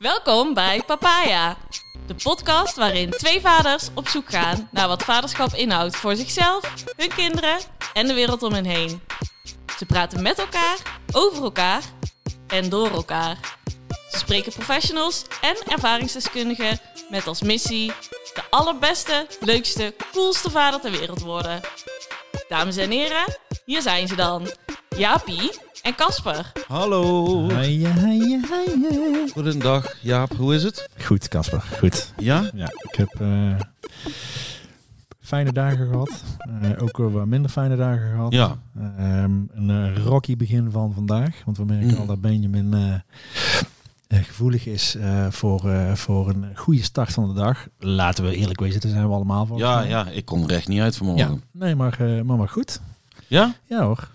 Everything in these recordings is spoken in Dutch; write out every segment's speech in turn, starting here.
Welkom bij Papaya, de podcast waarin twee vaders op zoek gaan naar wat vaderschap inhoudt voor zichzelf, hun kinderen en de wereld om hen heen. Ze praten met elkaar, over elkaar en door elkaar. Ze spreken professionals en ervaringsdeskundigen met als missie de allerbeste, leukste, coolste vader ter wereld worden. Dames en heren, hier zijn ze dan. Jaapie en Casper. Hallo. Hije, hije, hije. Goedendag. Jaap, hoe is het? Goed, Casper. Goed. Ja? Ja, ik heb eh, fijne dagen gehad. Eh, ook wel wat minder fijne dagen gehad. Ja. Ehm, een eh, rocky begin van vandaag. Want we merken Mm. al dat Benjamin gevoelig is eh, voor, eh, voor een goede start van de dag. Laten we eerlijk wezen, daar zijn we allemaal van. Ja, ja, ik kom er echt niet uit vanmorgen. Ja, nee, maar, eh, maar, maar goed. Ja? Ja hoor.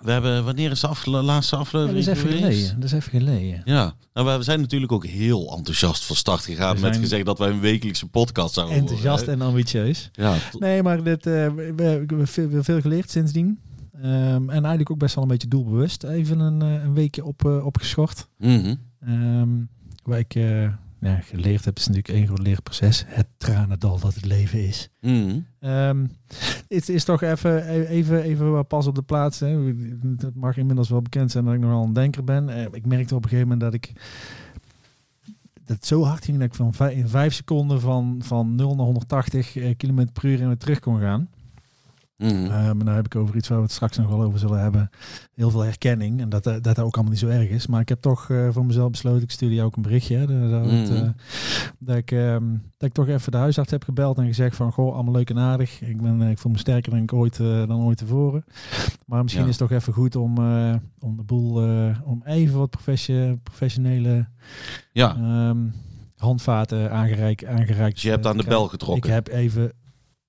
We hebben, wanneer is de laatste Ja, dat aflevering is even geweest? geleden. Dat is even geleden. Ja, nou, we zijn natuurlijk ook heel enthousiast van start gegaan met gezegd dat wij een wekelijkse podcast zouden Enthousiast worden, en ambitieus. Ja, Nee, maar dit, eh, we, hebben veel, veel geleerd sindsdien. Ehm, en eigenlijk ook best wel een beetje doelbewust. Even een, eh, een weekje op, eh, opgeschort. Ehm, waar ik ja, geleerd heb, is natuurlijk één groot leerproces. Het tranendal dat het leven is. Mhm. Ehm, het is toch even, even, even wat pas op de plaats. Hè. Het mag inmiddels wel bekend zijn dat ik nogal een denker ben. Eh, ik merkte op een gegeven moment dat ik dat het zo hard ging dat ik van vij- in vijf seconden van, van 0 naar 180 km per uur en weer terug kon gaan. Mhm. Uh, maar daar heb ik over iets waar we het straks nog wel over zullen hebben. Heel veel herkenning. En dat eh, dat, dat ook allemaal niet zo erg is. Maar ik heb toch eh, voor mezelf besloten. Ik stuurde jou ook een berichtje. Dat, dat, Mhm. dat, ik, ehm, dat ik toch even de huisarts heb gebeld en gezegd van... Goh, allemaal leuk en aardig. Ik, ben, ik voel me sterker dan ik ooit, dan ooit tevoren. Maar misschien Ja. is het toch even goed om, om de boel... om even wat professionele ja, ehm, handvaten aangereikt, aangereikt dus je hebt aan de bel getrokken. Ik heb even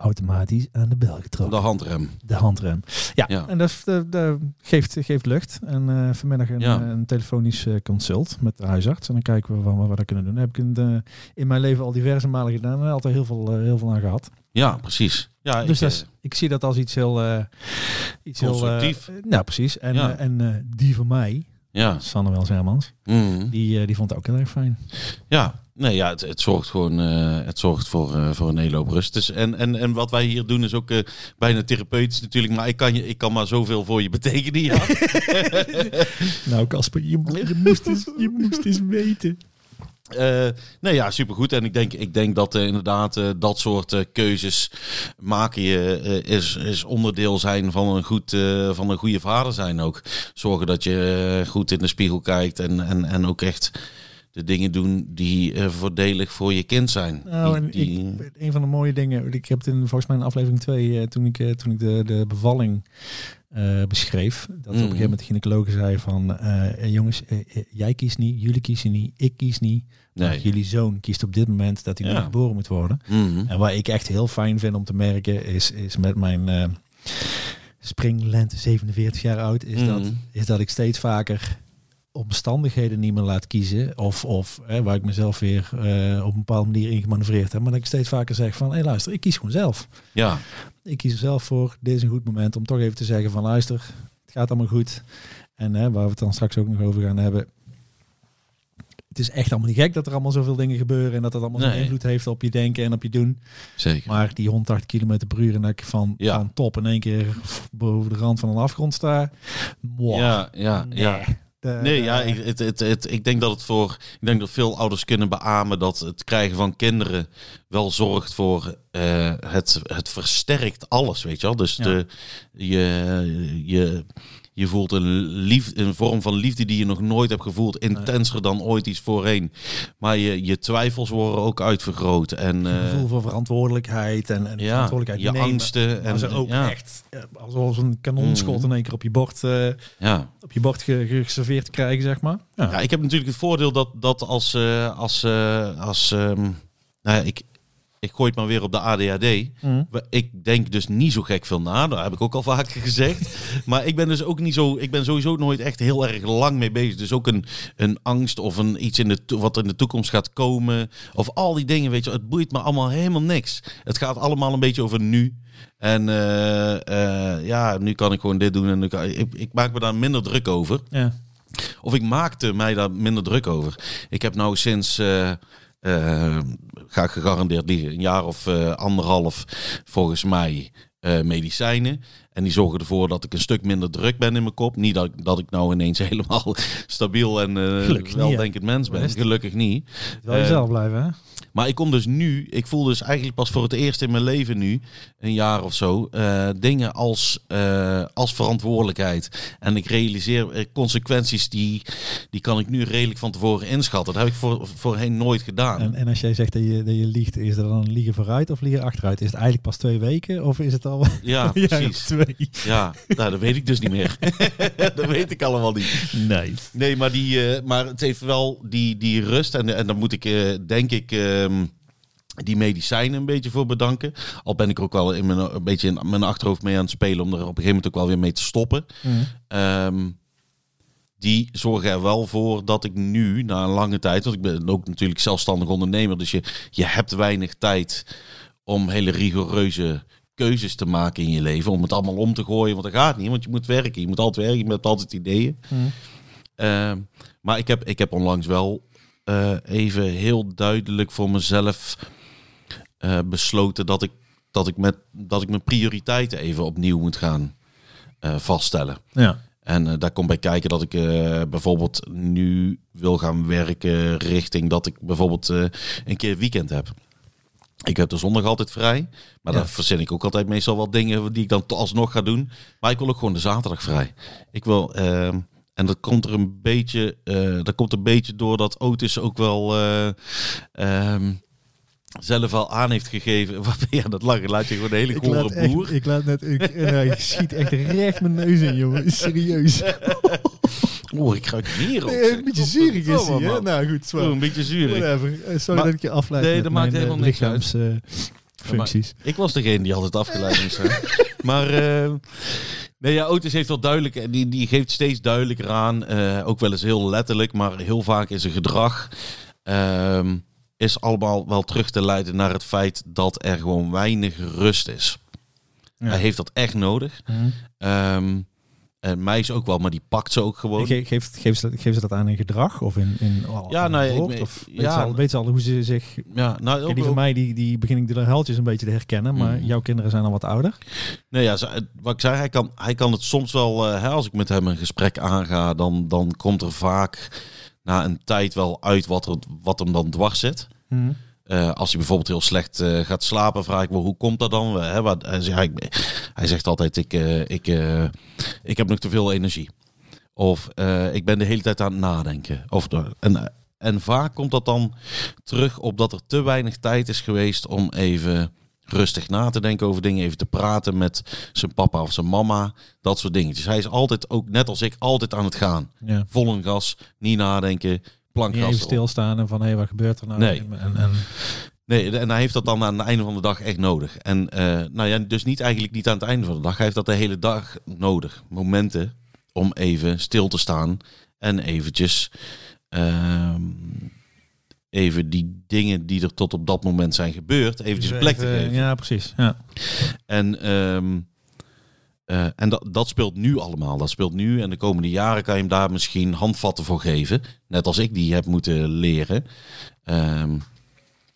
automatisch aan de bel getrokken De handrem. de handrem. Ja, Ja. en dat, dat, dat geeft, geeft lucht. En eh, vanmiddag een, Ja. eh, een telefonisch eh, consult met de huisarts. En dan kijken we van wat we daar kunnen doen. Dat heb ik in, de- in mijn leven al diverse malen gedaan. En altijd heel veel, heel veel aan gehad. Ja, precies. Ja, dus ik, is, ik zie dat als iets heel... iets Constructief. Heel, nou, precies. En, Ja. en die van mij, ja. Sanne Welzermans, Mhm. die, eh, die vond het ook heel erg fijn. Ja, nee, ja, het, het zorgt gewoon eh, het zorgt voor, eh, voor een hele hoop rust. Dus, en, en, en wat wij hier doen is ook eh, bijna therapeutisch natuurlijk. Maar ik kan, je, ik kan maar zoveel voor je betekenen. Ja. Nou, Casper, je, je, moest eens, je moest eens weten. Eh, nee, ja, supergoed. En ik denk, ik denk dat inderdaad dat soort keuzes maken je is, is onderdeel zijn van een, goed, van een goede vader zijn ook. Zorgen dat je goed in de spiegel kijkt en, en, en ook echt de dingen doen die eh, voordelig voor je kind zijn. Nou, Die- die- ik, een van de mooie dingen, ik heb het in volgens mij in aflevering 2, toen ik, eh, toen ik de, de bevalling eh, beschreef, dat op een Mhm. gegeven moment de gynaecoloog zei van, eh, eh, jongens, eh, eh, jij kiest niet, jullie kiezen niet, ik kies niet, maar Nee. jullie zoon kiest op dit moment dat hij Ja. nog geboren moet worden. Mhm. En waar ik echt heel fijn vind om te merken, is, is met mijn eh springlente 47 jaar oud, is, dat, Mhm. is dat ik steeds vaker omstandigheden niet meer laat kiezen. Of, of hè, waar ik mezelf weer eh, op een bepaalde manier in gemanoeuvreerd heb. Maar dat ik steeds vaker zeg van, hé hey, luister, ik kies gewoon zelf. Ja, Ik kies er zelf voor. Dit is een goed moment om toch even te zeggen van, luister, het gaat allemaal goed. En hè, waar we het dan straks ook nog over gaan hebben. Het is echt allemaal niet gek dat er allemaal zoveel dingen gebeuren. En dat het allemaal Nee. invloed heeft op je denken en op je doen. zeker. Maar die 180 km per uur en dat ik van, Ja. van top in één keer boven de rand van een afgrond sta. Ja, ja, Nee. ja. De- Nee, ja, ik, het, het, het, ik denk dat het voor. Ik denk dat veel ouders kunnen beamen dat het krijgen van kinderen wel zorgt voor. eh, het, het versterkt alles, weet je wel. Dus Ja. de, je, je, je voelt een, lief, een vorm van liefde die je nog nooit hebt gevoeld. Intenser dan ooit iets voorheen. Maar je, je twijfels worden ook uitvergroot. En, eh, gevoel van verantwoordelijkheid en, en ja, verantwoordelijkheid je nemen. angsten. En, ze ook ja, echt eh, alsof een kanonschot Mhm. in één keer op je bord, eh, ja. op je bord ge- ge- geserveerd krijgen, zeg maar. Ja. Ja, ik heb natuurlijk het voordeel dat, dat als, als, als ehm, nou ja, ik, ik gooi het maar weer op de ADHD. We- Ik denk dus niet zo gek veel na, dat heb ik ook al vaker gezegd. maar ik ben dus ook niet zo, ik ben sowieso nooit echt heel erg lang mee bezig. Dus ook een, een angst of een iets in de, wat in de toekomst gaat komen. Of al die dingen, weet je, het boeit me allemaal helemaal niks. Het gaat allemaal een beetje over nu. En eh, eh, ja, nu kan ik gewoon dit doen. En kan, ik, ik maak me daar minder druk over. Ja. Of ik maakte mij daar minder druk over. Ik heb nou sinds, eh, ga ik gegarandeerd liegen, een jaar of eh, anderhalf volgens mij eh, medicijnen. En die zorgen ervoor dat ik een stuk minder druk ben in mijn kop. Niet dat, ik- dat ik nou ineens helemaal stabiel en eh niet, weldenkend mens ben. Gelukkig niet. Wel Eh, jezelf blijven, hè? Maar ik kom dus nu, ik voel dus eigenlijk pas voor het eerst in mijn leven nu, een jaar of zo, eh, dingen als, eh, als verantwoordelijkheid. En ik realiseer eh, consequenties die, die kan ik nu redelijk van tevoren inschatten. Dat heb ik voor, voorheen nooit gedaan. En, en als jij zegt dat je, dat je liegt, is er dan liegen vooruit of liegen achteruit? Is het eigenlijk pas twee weken of is het al ja, precies. twee? Ja, nou, dat weet ik dus niet meer. dat weet ik allemaal niet. Nice. Nee, maar, die, eh, maar het heeft wel die, die rust. En, en dan moet ik, eh, denk ik, ehm, die medicijnen een beetje voor bedanken. Al ben ik er ook wel in mijn, een beetje in mijn achterhoofd mee aan het spelen. Om er op een gegeven moment ook wel weer mee te stoppen. Ehm, die zorgen er wel voor dat ik nu, na een lange tijd... Want ik ben ook natuurlijk zelfstandig ondernemer. Dus je, je hebt weinig tijd om hele rigoureuze keuzes te maken in je leven. Om het allemaal om te gooien. Want dat gaat niet. Want je moet werken. Je moet altijd werken. Je hebt altijd ideeën. Ehm, maar ik heb, ik heb onlangs wel eh, even heel duidelijk voor mezelf eh, besloten dat ik, dat, ik met, dat ik mijn prioriteiten even opnieuw moet gaan eh, vaststellen. Ja. En daar komt bij kijken dat ik bijvoorbeeld nu wil gaan werken richting dat ik bijvoorbeeld een keer weekend heb. Ik heb de zondag altijd vrij, maar Ja. daar verzin ik ook altijd meestal wel dingen die ik dan alsnog ga doen. Maar ik wil ook gewoon de zaterdag vrij. Ik wil, ehm, en dat komt er een beetje, eh, dat komt een beetje door dat Otis ook wel eh, ehm, zelf al aan heeft gegeven. Ja, dat lachen laat je gewoon een hele gore boer. echt, ik laat net, ik, ik schiet echt recht mijn neus in, jongen. Serieus. Oeh, ik ruik hier. Nee, zeg. een beetje zuurig is hij, hè? Nou goed, Oeh, zwaar. een beetje zuurig. Whatever. Eh, Sorry Maar- dat ik je afleid Nee, dat maakt mijn, eh, helemaal niks uit. lichaamsfuncties. Ik was degene die altijd afgeleid moest zijn. maar eh, nee, ja, Otis heeft wel duidelijk, en die, die geeft steeds duidelijker aan, eh, ook wel eens heel letterlijk, maar heel vaak in zijn gedrag, ehm, is allemaal wel terug te leiden naar het feit dat er gewoon weinig rust is. Ja. Hij heeft dat echt nodig. Ehm, en mij is ook wel, maar die pakt ze ook gewoon. Ge geeft, geeft, ze, geeft ze dat aan in gedrag of in, in Ja, nou ik weet- of weet, ja, ze al, weet ze al hoe ze zich... ja, nou, ook, die van mij, die, die begin ik de huiltjes een beetje te herkennen. Maar Mhm. jouw kinderen zijn al wat ouder. Nee, ja, wat ik zei, hij kan, hij kan het soms wel, eh, hè, als ik met hem een gesprek aanga, dan, dan komt er vaak na een tijd wel uit wat, er, wat hem dan dwars zit. Mhm. Eh, als hij bijvoorbeeld heel slecht eh, gaat slapen, vraag ik me hoe komt dat dan? Wat, hij, zegt, hij, hij zegt altijd, ik, eh, ik, ik heb nog te veel energie. Of ik ben de hele tijd aan het nadenken. Of, en, en vaak komt dat dan terug op dat er te weinig tijd is geweest om even rustig na te denken over dingen, even te praten met zijn papa of zijn mama, dat soort dingetjes. Hij is altijd, ook net als ik, altijd aan het gaan. Ja. Vol een gas, niet nadenken, Niet even stilstaan en van, hé, hey, wat gebeurt er nou? Nee. En, en, Nee, en hij heeft dat dan aan het einde van de dag echt nodig. En eh, nou ja, dus niet eigenlijk niet aan het einde van de dag. Hij heeft dat de hele dag nodig. Momenten om even stil te staan en eventjes ehm, even die dingen die er tot op dat moment zijn gebeurd, eventjes een plek te Even, geven. Ja, precies. Ja. En, ehm, eh, en dat, dat speelt nu allemaal. Dat speelt nu. En de komende jaren kan je hem daar misschien handvatten voor geven. Net als ik die heb moeten leren. Ehm,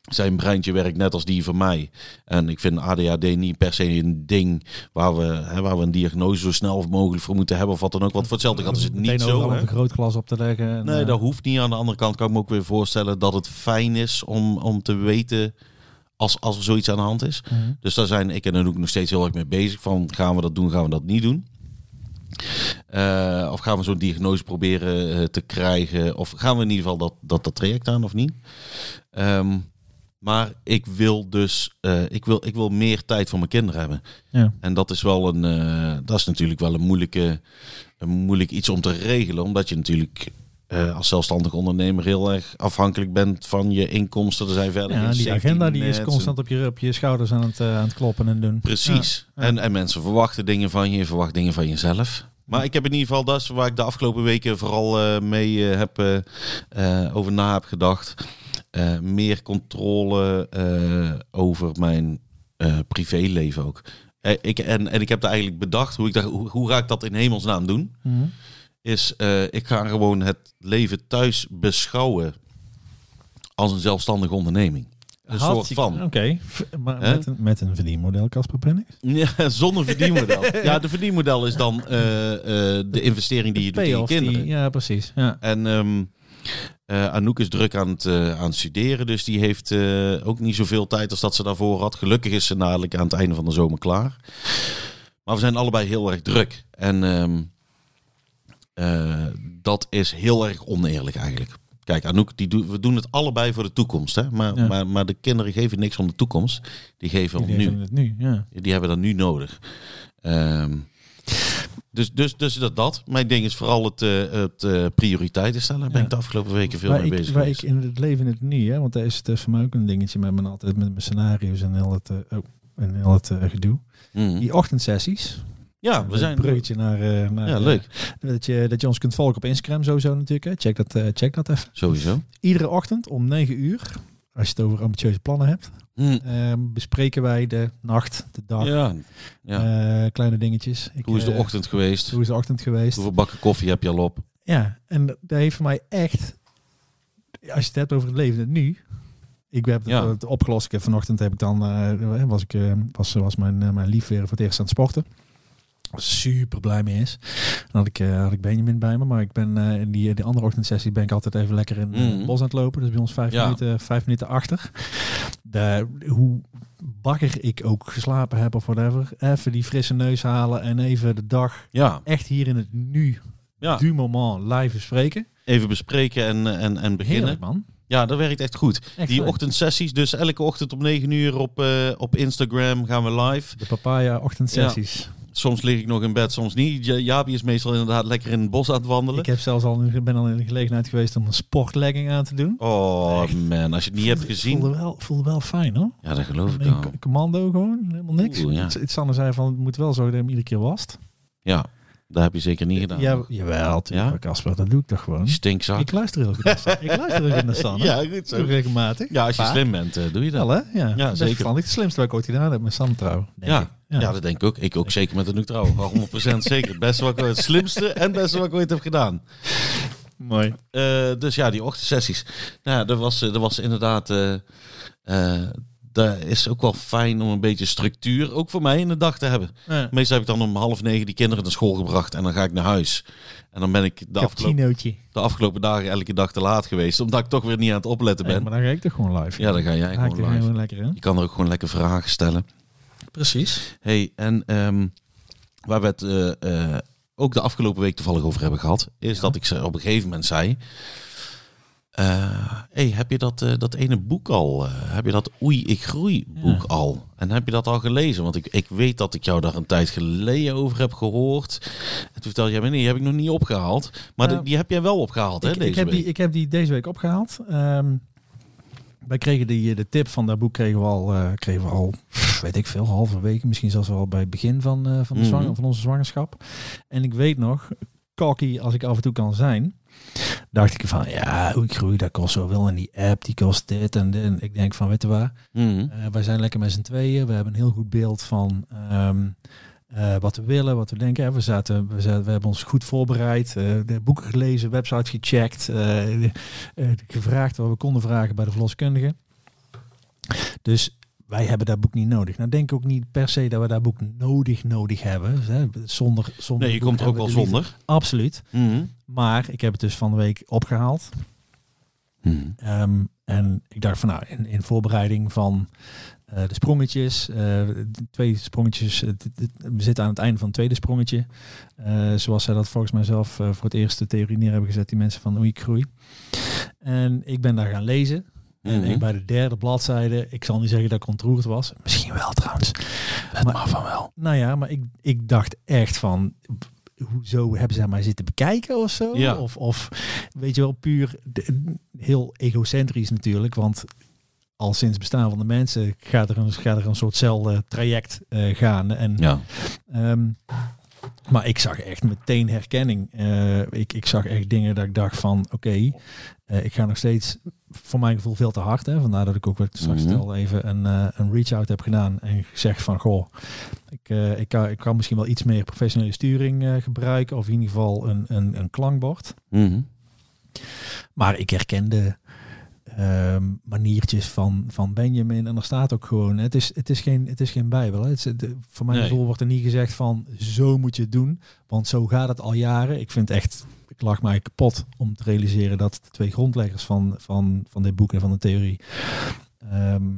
zijn breintje werkt net als die van mij. En ik vind ADHD niet per se een ding waar we, hè, waar we een diagnose zo snel mogelijk voor moeten hebben. Of wat dan ook. Want voor hetzelfde geld is het niet zo. hè. een vergrootglas op te leggen. En, Nee, eh, dat hoeft niet. Aan de andere kant kan ik me ook weer voorstellen dat het fijn is om, om te weten als, als er zoiets aan de hand is. mhm. Dus daar zijn ik en Anouk nog steeds heel erg mee bezig. Van gaan we dat doen, gaan we dat niet doen? Eh, of gaan we zo'n diagnose proberen eh, te krijgen? Of gaan we in ieder geval dat, dat, dat traject aan of niet? Ehm, maar ik wil dus eh, ik wil, ik wil meer tijd voor mijn kinderen hebben. Ja. En dat is wel een dat is natuurlijk wel een moeilijke een moeilijk iets om te regelen. Omdat je natuurlijk eh, als zelfstandig ondernemer heel erg afhankelijk bent van je inkomsten. Er zijn verder Ja, die agenda die is constant op je, op je schouders aan het, eh, aan het kloppen en doen. Precies. Ja, ja. En, en mensen verwachten dingen van je, je verwacht dingen van jezelf. Maar ik heb in ieder geval, dat is waar ik de afgelopen weken vooral eh, mee heb, over na heb gedacht. Meer controle over mijn privéleven ook. Ik, en, en ik heb daar eigenlijk bedacht hoe, ik daar, hoe, hoe ga ik dat in hemelsnaam doen. Mhm. Is eh, ik ga gewoon het leven thuis beschouwen als een zelfstandige onderneming. Een soort van. Oké, maar met een, met een verdienmodel, Casper Pennings? Ja, zonder verdienmodel. ja, de verdienmodel is dan eh, eh, de investering die je doet in je die- kinderen. ja, precies. Ja. En ehm eh, Anouk is druk aan het, aan het studeren, dus die heeft ook niet zoveel tijd als dat ze daarvoor had. Gelukkig is ze dadelijk aan het einde van de zomer klaar. Maar we zijn allebei heel erg druk. En ehm, eh, dat is heel erg oneerlijk eigenlijk. Kijk, Anouk, die we doen het allebei voor de toekomst. Hè? Maar, Ja. maar, maar de kinderen geven niks om de toekomst. Die geven om nu. het nu, ja. Die hebben dat nu nodig. Ehm, dus, dus, dus dat, dat. Mijn ding is vooral het, eh, het eh, prioriteiten stellen. Daar ben Ja. ik de afgelopen weken veel waar mee ik, bezig waar ik in het leven in het nu, hè, want dat is, is voor mij ook een dingetje met mijn, altijd met mijn scenario's en heel het, oh, en heel het gedoe. Mhm. Die ochtendsessies. Ja, we Een zijn... bruggetje naar, eh, naar Ja, eh, leuk. dat, je, dat je ons kunt volgen op Instagram sowieso natuurlijk. Hè. Check, dat, eh, check dat even. Sowieso. Iedere ochtend om 9 uur, als je het over ambitieuze plannen hebt, Mhm. eh, bespreken wij de nacht, de dag, Ja. ja. kleine dingetjes. Ik, Hoe is de ochtend geweest? Hoe is de ochtend geweest? Hoeveel bakken koffie heb je al op? Ja, en dat heeft voor mij echt, als je het hebt over het leven nu. Ik heb het, Ja. opgelost. Ik heb vanochtend heb ik dan, was ik, eh, was, was mijn, eh, mijn lief weer voor het eerst aan het sporten. Super blij mee is. Dan had ik, eh, had ik Benjamin bij me, maar ik ben eh, in die, die andere ochtendsessie ben ik altijd even lekker in eh, Mhm. het bos aan het lopen. Dus bij ons vijf, Ja. minuten, vijf minuten achter. De, hoe bakker ik ook geslapen heb of whatever. Even die frisse neus halen en even de dag Ja. echt hier in het nu, ja. du moment, live bespreken. Even bespreken en, eh, en, en beginnen. Heerlijk, man. Ja, dat werkt echt goed. Echt Die leuk. ochtendsessies, dus elke ochtend om 9 uur op, op Instagram gaan we live. De papaya ochtendsessies. Soms lig ik nog in bed, soms niet. Ja- Jaapie is meestal inderdaad lekker in het bos aan het wandelen. Ik heb zelfs al, nu- ben al in de gelegenheid geweest om een sportlegging aan te doen. Oh Echt. man, als je het niet hebt Voelde- gezien. Voelde wel, voelde wel fijn hoor. Ja, dat geloof ik wel. commando gewoon, helemaal niks. Oeh, ja. Het, het Sanne zei van, het moet wel zo dat je hem iedere keer wast. Ja, dat heb je zeker niet gedaan. Ja, jawel, Ja? Casper, dat doe ik toch gewoon. Stinkzak. Ik luister heel goed. Ik luister heel goed naar Sanne. Ja, goed zo. regelmatig. Ja, als je slim bent, eh, doe je dat. Wel hè? Ja, Ja, Best zeker. verstandig. Het slimste wat ik ooit gedaan heb met Sanne trouw. Ja. ik. Ja. dat denk ik ook. Ik ook zeker met de nu trouw. 100% zeker. Het beste wat ik het slimste en beste wat ik ooit heb gedaan. Mooi. Eh, dus ja, die ochtendsessies. Nou, ja, dat was, eh, dat was inderdaad. Dat is ook wel fijn om een beetje structuur, ook voor mij, in de dag te hebben. Ja. Meestal heb ik dan om half negen die kinderen naar school gebracht en dan ga ik naar huis. En dan ben ik de, afgelopen, de afgelopen dagen elke dag te laat geweest, omdat ik toch weer niet aan het opletten Nee, ben. maar dan ga ik toch gewoon live. Ja, dan ga jij Dan gewoon live. gewoon lekker in. Je kan er ook gewoon lekker vragen stellen. Precies. Hey, en ehm, waar we het eh, eh, ook de afgelopen week toevallig over hebben gehad, is Ja. dat ik ze op een gegeven moment zei. Eh, hey, heb je dat, eh, dat ene boek al? eh, heb je dat Oei, ik groei boek Ja. al? En heb je dat al gelezen? Want ik, ik weet dat ik jou daar een tijd geleden over heb gehoord. En toen vertelde jij me, nee, die heb ik nog niet opgehaald. Maar die, die heb jij wel opgehaald, hè, ik, deze ik, heb week? die, ik heb die deze week opgehaald. Ehm, wij kregen die, de tip van dat boek kregen we al, kregen we al weet ik veel, halverwege. Misschien zelfs wel bij het begin van, van, de zwanger, van onze zwangerschap. En ik weet nog, cocky als ik af en toe kan zijn, dacht ik van, ja, hoe ik groei, dat kost zoveel. En die app, die kost dit en dit. En ik denk van, weet je waar, Mhm. eh, wij zijn lekker met z'n tweeën. We hebben een heel goed beeld van ehm, eh, wat we willen, wat we denken. We, zaten, we, zaten, we hebben ons goed voorbereid, eh, de boeken gelezen, website gecheckt, gevraagd wat we konden vragen bij de verloskundige. Dus wij hebben dat boek niet nodig. Nou denk ik ook niet per se dat we dat boek nodig nodig hebben. Hè, zonder, zonder Nee, je komt er ook wel zonder. Absoluut. Mhm. Maar ik heb het dus van de week opgehaald. Mhm. Ehm, en ik dacht van nou, in, in voorbereiding van eh, de sprongetjes, eh, de twee sprongetjes, we zitten aan het einde van het tweede sprongetje. Eh, zoals zij dat volgens mij zelf voor het eerst de theorie neer hebben gezet, die mensen van Oei ik groei. En ik ben daar gaan lezen. En Mhm. ik bij de derde bladzijde, ik zal niet zeggen dat ik ontroerd was. Misschien wel trouwens. Het Maar- mag van wel. Nou ja, maar ik, ik dacht echt van, hoezo hebben ze mij zitten bekijken of zo? Ja. Of, of weet je wel, puur de- heel egocentrisch natuurlijk, want al sinds het bestaan van de mensen gaat er een, gaat er een soortzelfde traject eh, gaan. En, Ja. ehm, maar ik zag echt meteen herkenning. Eh, ik, ik zag echt dingen dat ik dacht van, oké, eh, ik ga nog steeds voor mijn gevoel veel te hard. Hè? Vandaar dat ik ook wat ik straks vertelde, even een, eh, een reach-out heb gedaan en gezegd van, goh, ik, eh, ik, kan, ik kan misschien wel iets meer professionele sturing eh, gebruiken. Of in ieder geval een, een, een klankbord. Mhm. Maar ik herkende ehm, maniertjes van, van Benjamin. En er staat ook gewoon, het is, het is, geen, het is geen bijbel. Hè. Het is, de, voor mijn Nee. gevoel wordt er niet gezegd van, zo moet je het doen. Want zo gaat het al jaren. Ik vind echt, ik lag mij kapot om te realiseren dat de twee grondleggers van, van, van dit boek en van de theorie ehm,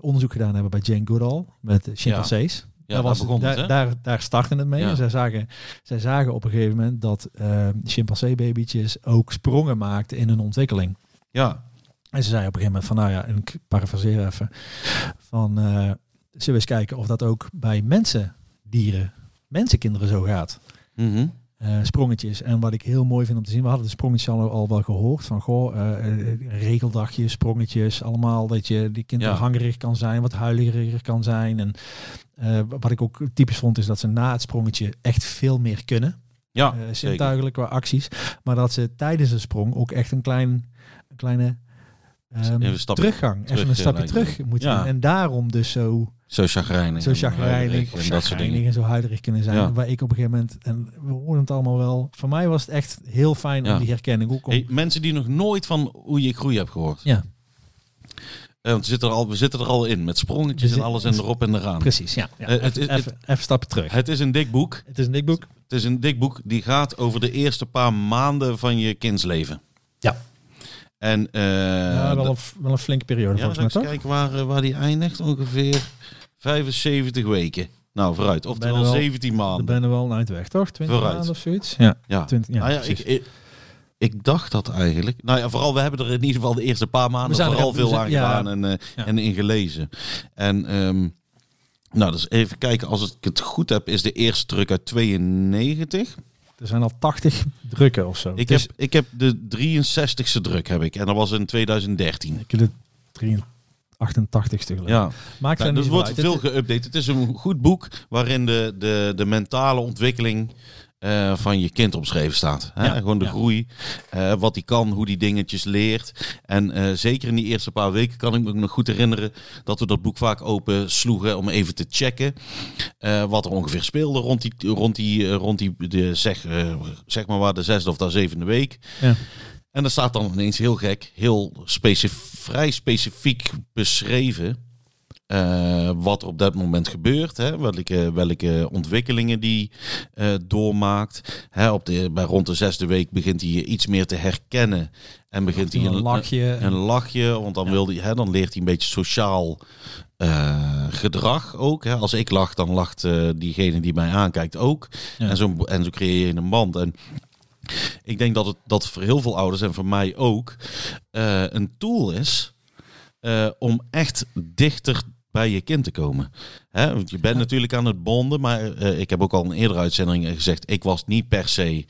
onderzoek gedaan hebben bij Jane Goodall met chimpansees. Ja, daar, daar was, begon het, daar, daar, daar startte het mee. Ja. En zij, zagen, zij zagen op een gegeven moment dat uh, chimpansee-babytjes ook sprongen maakten in hun ontwikkeling. Ja, En ze zei op een gegeven moment van, nou ja, en ik parafraseer even, van, eh, zullen we eens kijken of dat ook bij mensen, dieren, mensenkinderen zo gaat. Mhm. Eh, sprongetjes. En wat ik heel mooi vind om te zien, we hadden de sprongetjes al, al wel gehoord van goh, eh, regeldagjes, sprongetjes, allemaal dat je die kind Ja. hangerig kan zijn, wat huiliger kan zijn. En wat ik ook typisch vond is dat ze na het sprongetje echt veel meer kunnen. ja zintuigelijk qua acties. Maar dat ze tijdens een sprong ook echt een, klein, een kleine Even een stapje teruggang, even een stapje terug moeten Ja. En daarom dus zo, Zo chagrijnig. zo en chagrijnig, en dat soort dingen. en zo huiderig kunnen zijn. Ja. Waar ik op een gegeven moment, en we horen het allemaal wel, voor mij was het echt heel fijn Ja. om die herkenning ook om. Hey, mensen die nog nooit van hoe je groei hebt gehoord. Ja, Eh, want we zitten, er al, we zitten er al in met sprongetjes en alles en erop en eraan. precies. Ja, ja. Eh, het even, het- even, stapje terug. Het is een dik boek. Het is een dik boek. Het is een dik boek die gaat over de eerste paar maanden van je kindsleven. Ja. En eh, ja, wel, een, wel een flinke periode ja, volgens mij, toch? kijken waar, eh, waar die eindigt. Ongeveer 75 weken. Nou, vooruit. Oftewel je wel- 17 Dan maanden. ben je wel een eind weg, toch? 20 Vooruit. maanden of zoiets? Ja, Ja. 20, ja, Nou ja, ik, ik, ik dacht dat eigenlijk. Nou ja, vooral we hebben er in ieder geval de eerste paar maanden vooral veel zijn- aan ja. gedaan en, eh, Ja. en in gelezen. En ehm, nou, dus even kijken. Als ik het goed heb, is de eerste druk uit 92. Er zijn al 80 drukken of zo. Ik Het heb, ik heb de 63ste druk heb ik. En dat was in 2013. Ik heb de 88ste geloof. Ja, Maakt verder dus niet wordt uit. veel geüpdate. Het is een goed boek waarin de, de, de mentale ontwikkeling eh, van je kind opgeschreven staat. Hè? Ja, Gewoon de ja. groei, eh, wat hij kan, hoe die dingetjes leert. En eh, zeker in die eerste paar weken kan ik me nog goed herinneren dat we dat boek vaak open sloegen om even te checken eh, wat er ongeveer speelde rond die, rond die, rond die de, zeg, eh, zeg maar waar de zesde of de zevende week. Ja. En dan staat dan ineens heel gek, heel specif vrij specifiek beschreven. eh, wat er op dat moment gebeurt, hè, welke, welke ontwikkelingen die eh, doormaakt. Hè, op de, bij rond de zesde week begint hij iets meer te herkennen en begint hij een lachje. een lachje, want dan, Ja. wil hij, hè, dan leert hij een beetje sociaal eh, gedrag ook. Hè. Als ik lach, dan lacht diegene die mij aankijkt ook. Ja. En, zo, en zo creëer je een band. En ik denk dat het dat voor heel veel ouders en voor mij ook eh, een tool is eh, om echt dichter bij je kind te komen. Hè? Want je bent Ja. natuurlijk aan het bonden, maar eh, ik heb ook al in eerdere uitzendingen gezegd, ik was niet per se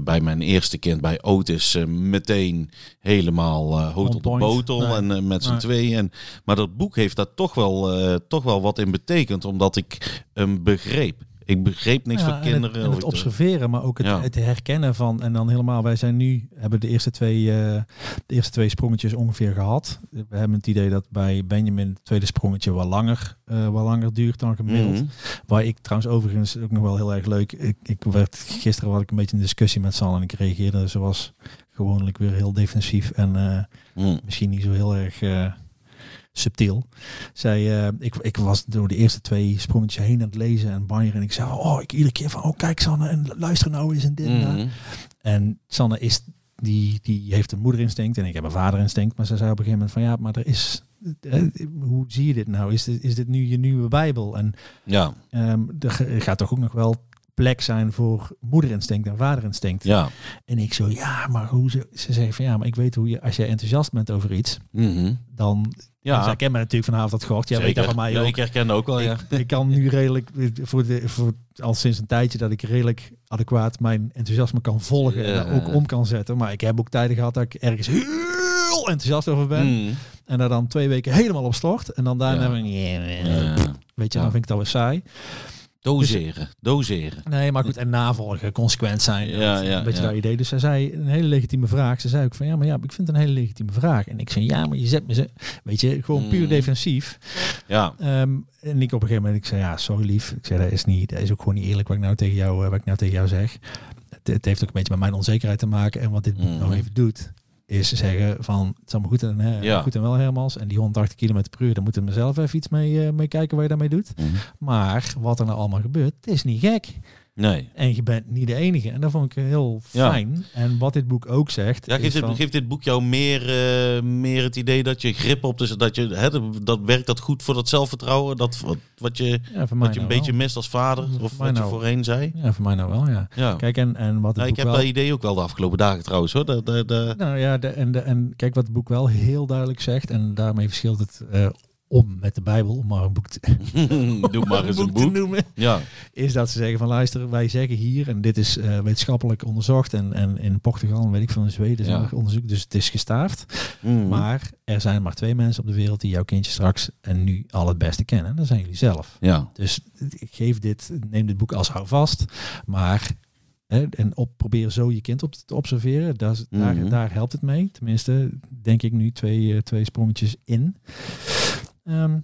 bij mijn eerste kind, bij Otis, meteen helemaal On op de botel Nee. en met z'n Nee. tweeën. En, maar dat boek heeft daar toch wel, toch wel wat in betekend, omdat ik hem begreep. Ik begreep niks Ja, van en het- kinderen. Het, ik- observeren, maar ook het, Ja. het herkennen van. En dan helemaal, wij zijn nu, hebben de eerste twee, eh, de eerste twee sprongetjes ongeveer gehad. We hebben het idee dat bij Benjamin het tweede sprongetje wat langer, eh wat langer duurt dan gemiddeld. Mhm. Waar ik trouwens overigens ook nog wel heel erg leuk. Ik, ik werd gisteren had ik een beetje een discussie met Sal en ik reageerde zoals gewoonlijk weer heel defensief en eh, Mhm. misschien niet zo heel erg subtiel. Zij, eh, ik, ik was door de eerste twee sprongetjes heen aan het lezen en banjeren en ik zei, oh, ik iedere keer van, oh kijk Sanne en luister nou eens en dit. Mhm. En Sanne is, die, die heeft een moederinstinct en ik heb een vaderinstinct. Maar ze zei op een gegeven moment van, ja, maar er is, eh, hoe zie je dit nou? Is dit, is dit nu je nieuwe Bijbel? En Ja, ge- er gaat toch ook nog wel plek zijn voor moederinstinct en vaderinstinct. ja. En ik zo, ja, maar hoe ze, ze zei van ja, maar ik weet hoe je, als je enthousiast bent over iets, Mhm. dan, Ja, zij kent me natuurlijk vanavond dat gehoord. Ja, weet dat van mij ja, ook. ik herken ook wel, ja. Ik, ik kan nu redelijk, voor de, voor, al sinds een tijdje dat ik redelijk adequaat mijn enthousiasme kan volgen en Ja. ook om kan zetten. Maar ik heb ook tijden gehad dat ik ergens heel enthousiast over ben. Mhm. En daar dan twee weken helemaal op stort. En dan daarna, Ja. weet je, dan vind ik dat weer saai. Doseren, doseren. Nee, maar goed, en navolgen, consequent zijn. Ja, een beetje ja. dat idee. Dus zij zei een hele legitieme vraag. Ze zei ook van ja, maar ja, ik vind het een hele legitieme vraag. En ik zei ja, maar je zet me ze, weet je, gewoon puur Mm. defensief. Ja, Ehm, en ik op een gegeven moment, ik zei ja, sorry lief. Ik zei dat is niet, dat is ook gewoon niet eerlijk wat ik nou tegen jou, eh, wat ik nou tegen jou zeg. Het, het heeft ook een beetje met mijn onzekerheid te maken. En wat dit boek Mhm. nou even doet, is zeggen van het is allemaal goed en, hè, Ja. goed en wel Hermans. En die 180 km per uur, daar moeten we zelf even iets mee, eh, mee kijken wat je daarmee doet. Mhm. Maar wat er nou allemaal gebeurt, het is niet gek. Nee. En je bent niet de enige. En dat vond ik heel Ja. fijn. En wat dit boek ook zegt. Ja, geeft dit, van- geeft dit boek jou meer, eh, meer het idee dat je grip op, dus dat je, hè, dat werkt dat goed voor dat zelfvertrouwen, dat wat, wat je, ja, wat je een nou beetje wel. mist als vader, of wat je nou- voorheen zei. Ja, voor mij nou wel, ja. Ja. Kijk, en, en wat het Ja, ik boek heb wel... dat idee ook wel de afgelopen dagen trouwens hoor. Dat- Nou ja, de, en, de, en kijk wat het boek wel heel duidelijk zegt. En daarmee verschilt het eh, om met de Bijbel, om maar een boek te, Doe maar eens een boek. noemen. Ja, Is dat ze zeggen van luister, wij zeggen hier, en dit is eh, wetenschappelijk onderzocht. En, en in Portugal, weet ik veel, in Zweden is Ja. ook onderzoek. Dus het is gestaafd. Mhm. Maar er zijn maar twee mensen op de wereld die jouw kindje straks en nu al het beste kennen. En dat zijn jullie zelf. ja. Dus geef dit, neem dit boek als houvast. Maar hè, en op, probeer zo je kind op te observeren. Daar, daar, Mhm. daar helpt het mee. Tenminste, denk ik nu twee, eh, twee sprongetjes in. Ehm,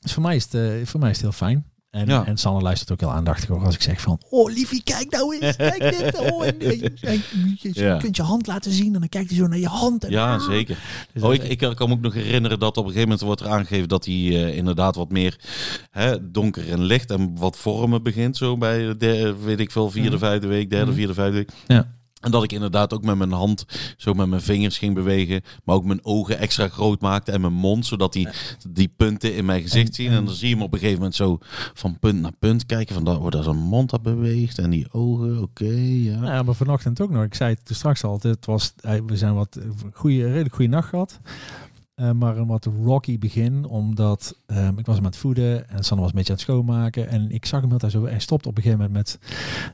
dus voor mij, is het, eh, voor mij is het heel fijn. En, Ja. en Sanne luistert ook heel aandachtig hoor, als ik zeg van... Oh, liefie, kijk nou eens. Kijk dit. Oh, en, eh, je, je, je Ja. kunt je hand laten zien en dan kijkt hij zo naar je hand. En, Ja, Ah. zeker. Dus Oh, ik, ik kan me ook nog herinneren dat op een gegeven moment wordt er aangegeven dat hij eh, inderdaad wat meer hè, donker en licht en wat vormen begint. Zo bij de, weet ik veel, vierde, vijfde week, derde, Mhm. vierde, vijfde week. Ja. En dat ik inderdaad ook met mijn hand, zo met mijn vingers ging bewegen. Maar ook mijn ogen extra groot maakte en mijn mond. Zodat die, die punten in mijn gezicht En- zien. En dan zie je hem op een gegeven moment zo van punt naar punt kijken. Van dat, oh, dat is een mond dat beweegt. En die ogen, oké, ja. Ja, maar vanochtend ook nog. Ik zei het straks al. Het was, eh, we zijn wat goede, redelijk goede nacht gehad. Eh, maar een wat rocky begin, omdat ehm, ik was hem aan het voeden en Sanne was een beetje aan het schoonmaken. En ik zag hem heel tijd zo, hij stopt op een gegeven moment met,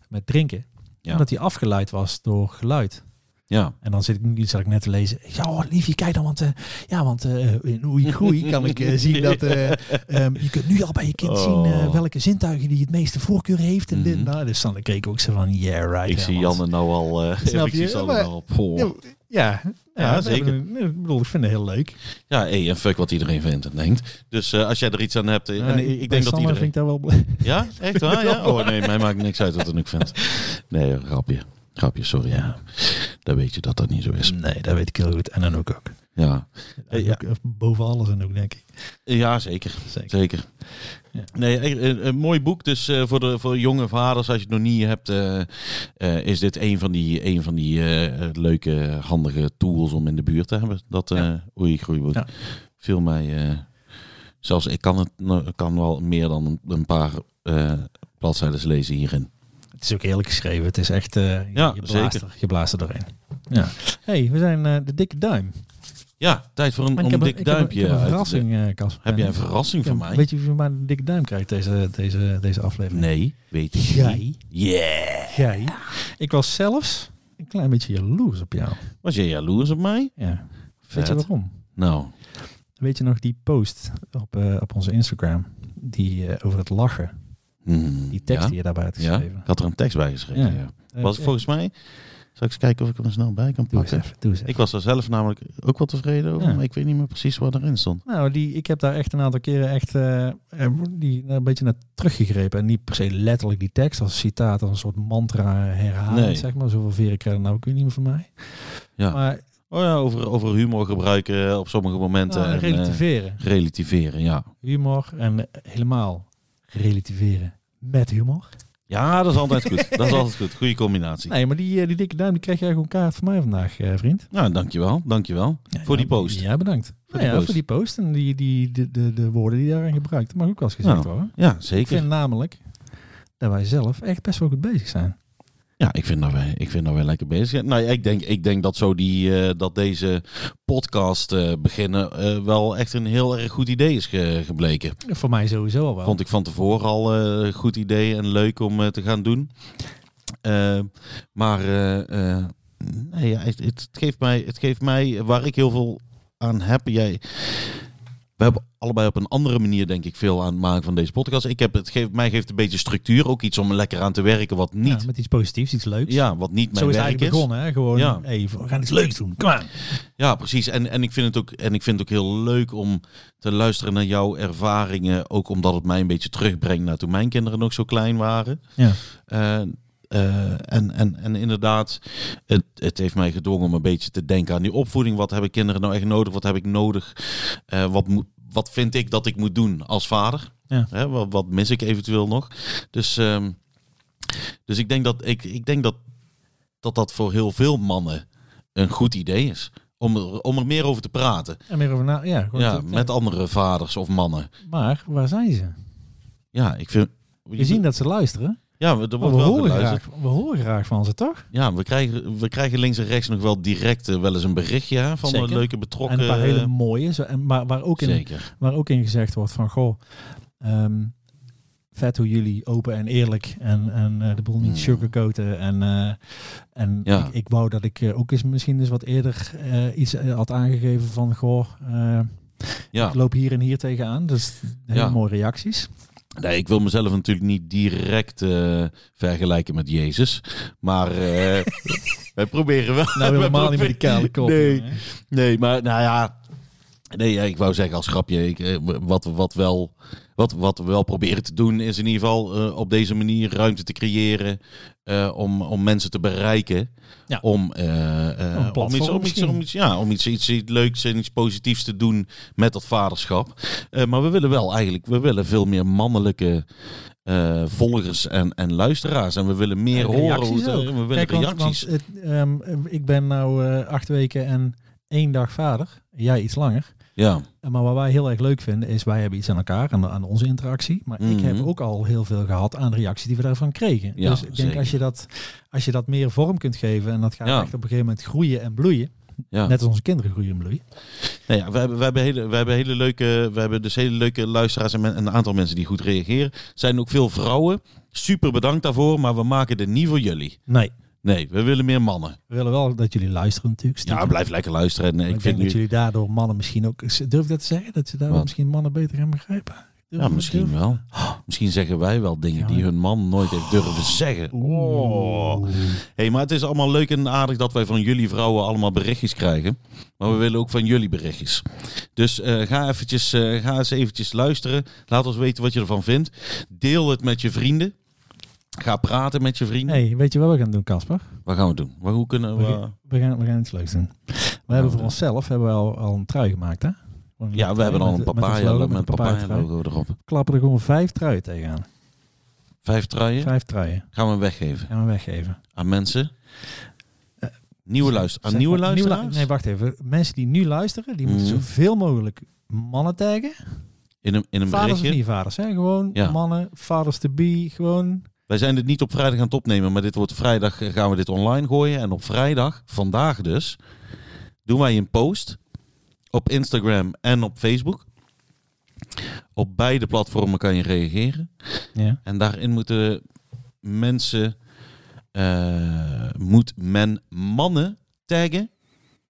met drinken. Ja. Omdat hij afgeleid was door geluid. Ja, En dan zit ik nu zat ik net te lezen. Ja, oh, liefje, kijk dan, want, eh, ja, want eh, in hoe je groeit kan ik eh, zien dat eh, ehm, je kunt nu al bij je kind zien Oh. welke zintuigen die het meeste voorkeur heeft. En dit, nou, dus dan kreeg ik ook zo van, yeah, right. ik zie. Janne nou al. Snap je? Maar- nou al. Ja, ja, zeker. een- Ik bedoel, ik vind het heel leuk. Ja, hey, en fuck wat iedereen vindt en denkt. Dus eh, als jij er iets aan hebt. eh, en ik, ik denk dat iedereen... iedereen. vind ik daar wel blij. Ja, echt waar? Ja? Oh nee, mij maakt niks uit wat er nu vindt. Nee, grapje. Grapje, sorry. Ja. Dan weet je dat dat niet zo is. Nee, dat weet ik heel goed. En dan ook ook. Ja, eh, boven alles en ook, denk ik. ja zeker. Zeker. Zeker. Ja. Nee, een, mooi boek. Dus eh, voor, de, voor jonge vaders, als je het nog niet hebt, eh, eh, is dit een van die, een van die leuke, handige tools om in de buurt te hebben. Dat Ja. oei groeiboek. Ja. Viel mij. zelfs ik kan het kan wel meer dan een, paar bladzijden lezen hierin. Het is ook eerlijk geschreven. Het is echt... je- Ja, je, blaast zeker. er, je blaast er doorheen. Ja. hey, we zijn de dikke duim. Ja, tijd voor een, een dik ik heb duimpje. Ik heb een verrassing, eh Casper. Heb jij En- een verrassing voor mij? Weet je wie maar een dikke duim krijgt deze, deze, deze aflevering? Nee, weet ik Jij. niet. Yeah! Jij. Ik was zelfs een klein beetje jaloers op jou. Was jij jaloers op mij? Ja. Vet. Weet je waarom? Nou, Weet je nog die post op, eh, op onze Instagram? Die eh, over het lachen. hmm, Die tekst ja? die je daarbij had Ja, geschreven. ik had er een tekst bij geschreven. Ja. Ja. Eh, Was volgens mij? Zal ik eens kijken of ik hem er snel bij kan Doe pakken? even. Doe. Ik was er zelf namelijk ook wel tevreden over, Ja. maar ik weet niet meer precies wat erin stond. Nou, die, ik heb daar echt een aantal keren echt eh, eh, die, een beetje naar teruggegrepen. En niet per se letterlijk die tekst als citaat, als een soort mantra herhalen, Nee. zeg maar. Zoveel veren krijgen nou ook niet meer van mij. Ja. Maar Oh ja, over, over humor gebruiken eh, op sommige momenten. ah, en, relativeren. eh, relativeren, ja. humor en eh, helemaal relativeren met humor. Ja, dat is altijd goed. dat is altijd goed. Goede combinatie. Nee, maar die, eh, die dikke duim die krijg jij gewoon kaart van mij vandaag, eh, vriend. Nou, dankjewel. Dankjewel. voor die post. Ja, bedankt. Voor Voor, die ja, post. voor die post en die, die, de, de, de woorden die daarin gebruikt. Dat mag ook wel eens gezegd Nou, worden. Ja, Ik zeker. vind namelijk dat wij zelf echt best wel goed bezig zijn. Ja, ik vind dat wij, ik vind dat wij lekker bezig zijn. Nou, ja, ik denk, ik denk dat zo die, eh, dat deze podcast eh, beginnen eh, wel echt een heel erg goed idee is ge- gebleken. Voor mij sowieso al wel. Vond ik van tevoren al een goed idee en leuk om te gaan doen. Maar nee, ja, het, het geeft mij, het geeft mij waar ik heel veel aan heb. Jij, we hebben allebei op een andere manier, denk ik, veel aan het maken van deze podcast. Ik heb het geeft, mij geeft een beetje structuur, ook iets om lekker aan te werken, wat niet, Ja, met iets positiefs, iets leuks. ja, wat niet Zo mijn is het werk eigenlijk is. begonnen, hè? Gewoon, Ja. hey, we gaan iets leuks doen. Kom aan. Ja, precies. En, en, ik vind het ook, en ik vind het ook heel leuk om te luisteren naar jouw ervaringen. Ook omdat het mij een beetje terugbrengt naar toen mijn kinderen nog zo klein waren. Ja. Eh, en, en, en inderdaad, het, het heeft mij gedwongen om een beetje te denken aan die opvoeding. Wat hebben kinderen nou echt nodig? Wat heb ik nodig? Eh, wat, moet, wat vind ik dat ik moet doen als vader? Ja. Hè, wat, wat mis ik eventueel nog? Dus, ehm, dus ik denk dat ik, ik denk dat, dat dat voor heel veel mannen een goed idee is. Om er, om er meer over te praten. En meer over na. Ja, Ja, met andere vaders of mannen. Maar waar zijn ze? Ja, ik vind. Je ziet dat ze luisteren. Ja, er wordt we, wel horen geluisterd. graag, we horen graag van ze, toch? Ja, we krijgen, we krijgen links en rechts nog wel direct eh, wel eens een berichtje hè, van Zeker. een leuke betrokken. En een paar hele mooie. Zo, en, maar waar ook, in, Zeker. waar ook in gezegd wordt van... Goh, ehm, vet hoe jullie open en eerlijk en, en eh, de boel niet Mm. sugarcoaten. En, eh, en Ja. ik, ik wou dat ik eh, ook eens misschien eens wat eerder eh, iets eh, had aangegeven van... Goh, eh, Ja. ik loop hier en hier tegenaan. Dus hele Ja. mooie reacties. Nee, ik wil mezelf natuurlijk niet direct eh, vergelijken met Jezus. Maar eh, wij proberen wel. Nou, helemaal niet met die kale kop. Nee. Nee, maar nou ja. Nee, ik wou zeggen als grapje. Ik, eh, wat, wat, wel, wat, wat we wel proberen te doen is in ieder geval eh, op deze manier ruimte te creëren. eh, om, om mensen te bereiken. Ja. Om, eh, om, iets, om, iets, om, iets, ja, om iets, iets, iets leuks en iets positiefs te doen met dat vaderschap. Maar we willen wel eigenlijk, we willen veel meer mannelijke volgers en, en luisteraars. En we willen meer En horen. Hoe het, we willen Kijk, reacties. want het, ehm, ik ben nou acht weken en één dag vader. Jij iets langer. Ja. Maar wat wij heel erg leuk vinden is, wij hebben iets aan elkaar, aan, aan onze interactie. Maar ik Mhm. heb ook al heel veel gehad aan reacties die we daarvan kregen. Ja, dus ik denk als je, dat, als je dat meer vorm kunt geven en dat gaat Ja. echt op een gegeven moment groeien en bloeien. Ja. Net als onze kinderen groeien en bloeien. Nou ja, we hebben, we, hebben hele, we hebben hele leuke, we hebben dus hele leuke luisteraars en men- een aantal mensen die goed reageren. Er zijn ook veel vrouwen. Super bedankt daarvoor, maar we maken dit niet voor jullie. Nee, Nee, we willen meer mannen. we willen wel dat jullie luisteren natuurlijk. Ja, blijf lekker luisteren. En ik ik vind denk dat nu, jullie daardoor mannen misschien ook... Durf ik dat te zeggen? Dat ze Wat? misschien mannen beter gaan begrijpen? Durf ja, misschien durf- wel. Misschien zeggen wij wel dingen Ja, die hun man nooit heeft durven zeggen. Oh. Hey, maar het is allemaal leuk en aardig dat wij van jullie vrouwen allemaal berichtjes krijgen. Maar we willen ook van jullie berichtjes. Dus eh, ga, eventjes, eh, ga eens eventjes luisteren. Laat ons weten wat je ervan vindt. Deel het met je vrienden. Ga praten met je vrienden. hey, weet je wat we gaan doen, Casper? Wat gaan we doen? Maar hoe kunnen we... We, we, gaan, we gaan iets leuks doen. We hebben voor doen? onszelf hebben we al, al een trui gemaakt, hè? Ja, we hebben al een papaya, met, een papaya logo erop. Klappen er gewoon vijf truien tegenaan. Vijf truien Vijf truien. gaan we weggeven Gaan we weggeven. aan mensen. Nieuwe luister, aan nieuwe luisteraars? nee, wacht even. Mensen die nu luisteren, die moeten Mhm. zoveel mogelijk mannen taggen. in een, in een Vaders of berichtje. niet vaders, hè? Gewoon Ja. mannen, vaders to be, gewoon... Wij zijn dit niet op vrijdag aan het opnemen, maar dit wordt vrijdag eh, gaan we dit online gooien. En op vrijdag, vandaag dus, doen wij een post op Instagram en op Facebook. Op beide platformen kan je reageren. Ja. En daarin moeten mensen, eh, moet men mannen taggen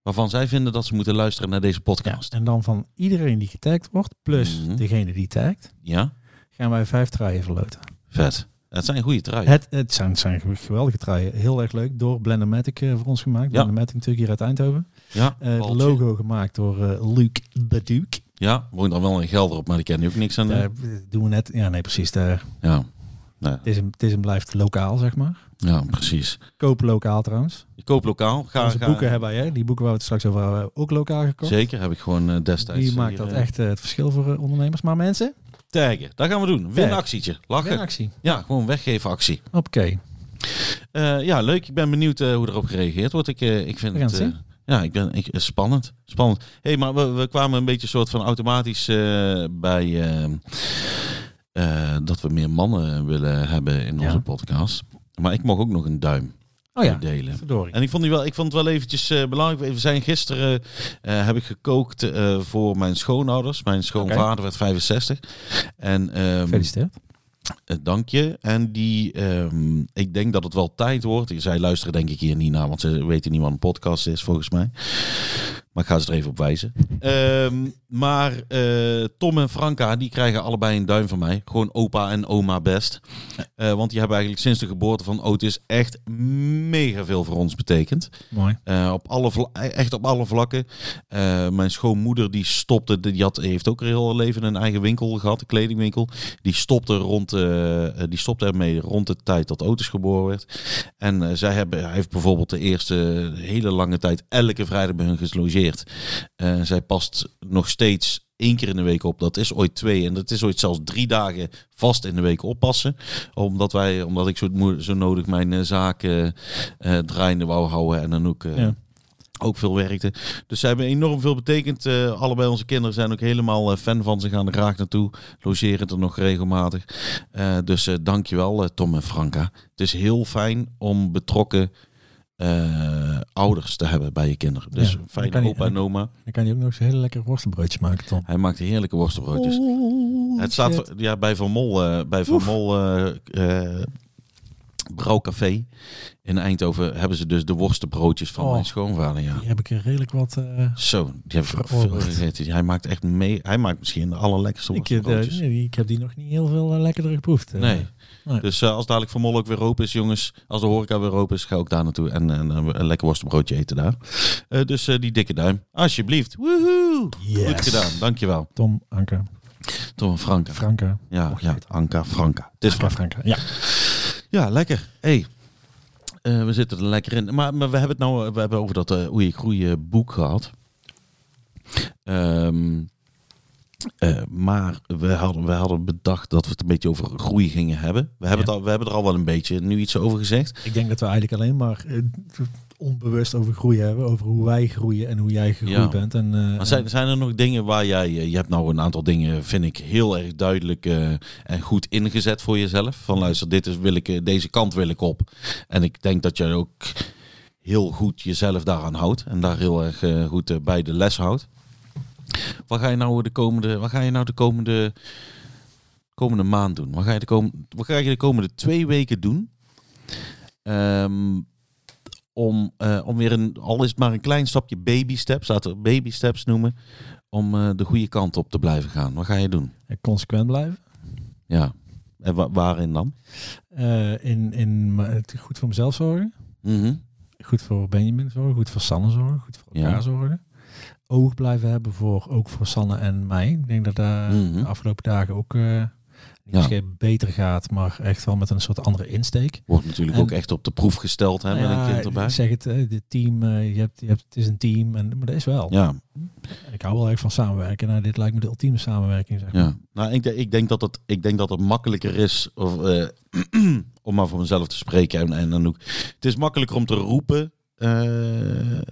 waarvan zij vinden dat ze moeten luisteren naar deze ja. podcast. En dan van iedereen die getagd wordt, plus Mhm. degene die tagt, Ja, gaan wij vijf truien verloten. vet. Het zijn goede truien. Het, het zijn, het zijn geweldige truien. Heel erg leuk. Door Blendermatic eh voor ons gemaakt. Ja. Blendermatic natuurlijk hier uit Eindhoven. Ja, Eh, logo gemaakt door eh, Luke the Duke. Ja, woont dan wel een gelder op, maar die ken ook niks aan. Daar doen we net... Ja, nee, precies. Daar, Ja. Nou, het, is en, het is en blijft lokaal, zeg maar. ja, precies. Kopen lokaal trouwens. Je koopt lokaal. Ga, Onze ga- boeken hebben wij, hè? Die boeken waar we het straks over hebben ook lokaal gekocht. Zeker, heb ik gewoon destijds. Die maakt dat echt het verschil voor ondernemers. Maar mensen, Taggen, dat gaan we doen. Win actietje. Lachen. in actie. Ja, gewoon weggeven actie. Oké. Eh, ja, leuk. Ik ben benieuwd eh, hoe erop gereageerd wordt. Ik, eh, ik vind het, het ja, ik ben ik, spannend. Spannend. hey, maar we, we kwamen een beetje soort van automatisch bij dat we meer mannen willen hebben in onze podcast. Maar ik mag ook nog een duim Oh ja, delen. verdorie. En ik vond, die wel, ik vond het wel eventjes eh, belangrijk. We zijn gisteren eh, heb ik gekookt eh, voor mijn schoonouders. Mijn schoonvader werd 65. En ehm, Gefeliciteerd. dank je. En die, ehm, ik denk dat het wel tijd wordt. Zij luisteren denk ik hier niet naar, want ze weten niet wat een podcast is volgens mij. Maar ik ga ze er even op wijzen. Ehm, maar eh, Tom en Franka, die krijgen allebei een duim van mij. Gewoon opa en oma best. Eh, want die hebben eigenlijk sinds de geboorte van Otis echt mega veel voor ons betekend. Mooi. Eh, op alle echt op alle vlakken. Mijn schoonmoeder die stopte, die had, heeft ook heel haar leven een eigen winkel gehad, een kledingwinkel. Die stopte, rond, die stopte ermee rond de tijd dat Otis geboren werd. En zij hebben, hij heeft bijvoorbeeld de eerste hele lange tijd elke vrijdag bij hun gelogeerd. Eh, zij past nog steeds één keer in de week op. Dat is ooit twee en dat is ooit zelfs drie dagen vast in de week oppassen. Omdat, wij, omdat ik zo, zo nodig mijn eh, zaken eh draaiende wou houden en dan ook... Ja. ook veel werkte. Dus ze hebben enorm veel betekend. Allebei onze kinderen zijn ook helemaal fan van. Ze gaan er graag naartoe. Logeren er nog regelmatig. Dus dankjewel Tom en Franka. Het is heel fijn om betrokken eh, ouders te hebben bij je kinderen. Dus Ja, fijne opa en oma. Dan kan je ook nog eens een hele lekkere worstenbroodjes maken, Tom. Hij maakt heerlijke worstelbroodjes. Oeh, Het staat voor- ja, bij Van Mol, eh, bij Van Mol eh, eh, Brouwcafé in Eindhoven hebben ze dus de worstenbroodjes van Oh. mijn schoonvader. Ja. Die heb ik er redelijk wat... Zo, die heb ik veel gegeten. Hij maakt echt mee. Hij maakt misschien de allerlekkerste ik, worstenbroodjes. nee, ik heb die nog niet heel veel eh, lekkerder geproefd. Nee. Nee. Dus eh, als dadelijk Van Mol ook weer open is, jongens. Als de horeca weer open is, ga ik daar naartoe. En, en eh, een lekker worstenbroodje eten daar. Eh, dus die dikke duim. Alsjeblieft. Woehoe. Yes. Goed gedaan. Dankjewel. Tom, Anke, Tom en Franka. Franka. Ja, ja. Anka, Franka. Het is Anka, Franka. Ja. Ja, lekker. Hey. We zitten er lekker in. Maar, maar we hebben het nou we hebben over dat Hoe je groeien boek gehad. Ehm, eh, maar we hadden, we hadden bedacht dat we het een beetje over groei gingen hebben. We hebben, Ja. het al, we hebben er al wel een beetje nu iets over gezegd. Ik denk dat we eigenlijk alleen maar eh, onbewust over groeien hebben. Over hoe wij groeien en hoe jij gegroeid Ja. bent. En, eh, Maar zijn, zijn er nog dingen waar jij... Je hebt nou een aantal dingen, vind ik, heel erg duidelijk en goed ingezet voor jezelf. Van luister, dit is, wil ik, deze kant wil ik op. En ik denk dat je ook heel goed jezelf daaraan houdt. En daar heel erg goed bij de les houdt. Wat ga je nou de komende, wat ga je nou de komende, komende maand doen? Wat ga, je de kom, wat ga je de komende twee weken doen? Ehm, om, eh, om weer een, al is het maar een klein stapje baby steps, laten we baby steps noemen, om eh, de goede kant op te blijven gaan. Wat ga je doen? consequent blijven. Ja. En wa- waarin dan? Eh, in, in het goed voor mezelf zorgen. Mhm. Goed voor Benjamin zorgen. Goed voor Sanne zorgen. Goed voor elkaar Ja. zorgen. Oog blijven hebben voor, ook voor Sanne en mij. Ik denk dat daar Mhm. de afgelopen dagen ook eh niet Ja. misschien beter gaat. Maar echt wel met een soort andere insteek. Wordt natuurlijk En- ook echt op de proef gesteld hè, met Ja, een kind erbij. Ik zeg het, eh, dit team, eh, je hebt, je hebt, het is een team. En, maar dat is wel. Ja, En ik hou wel erg van samenwerken. Nou, dit lijkt me de ultieme samenwerking. Zeg maar. ja. Nou, ik, ik, denk dat het, ik denk dat het makkelijker is of, eh, om maar voor mezelf te spreken. En, en dan ook, het is makkelijker om te roepen, eh,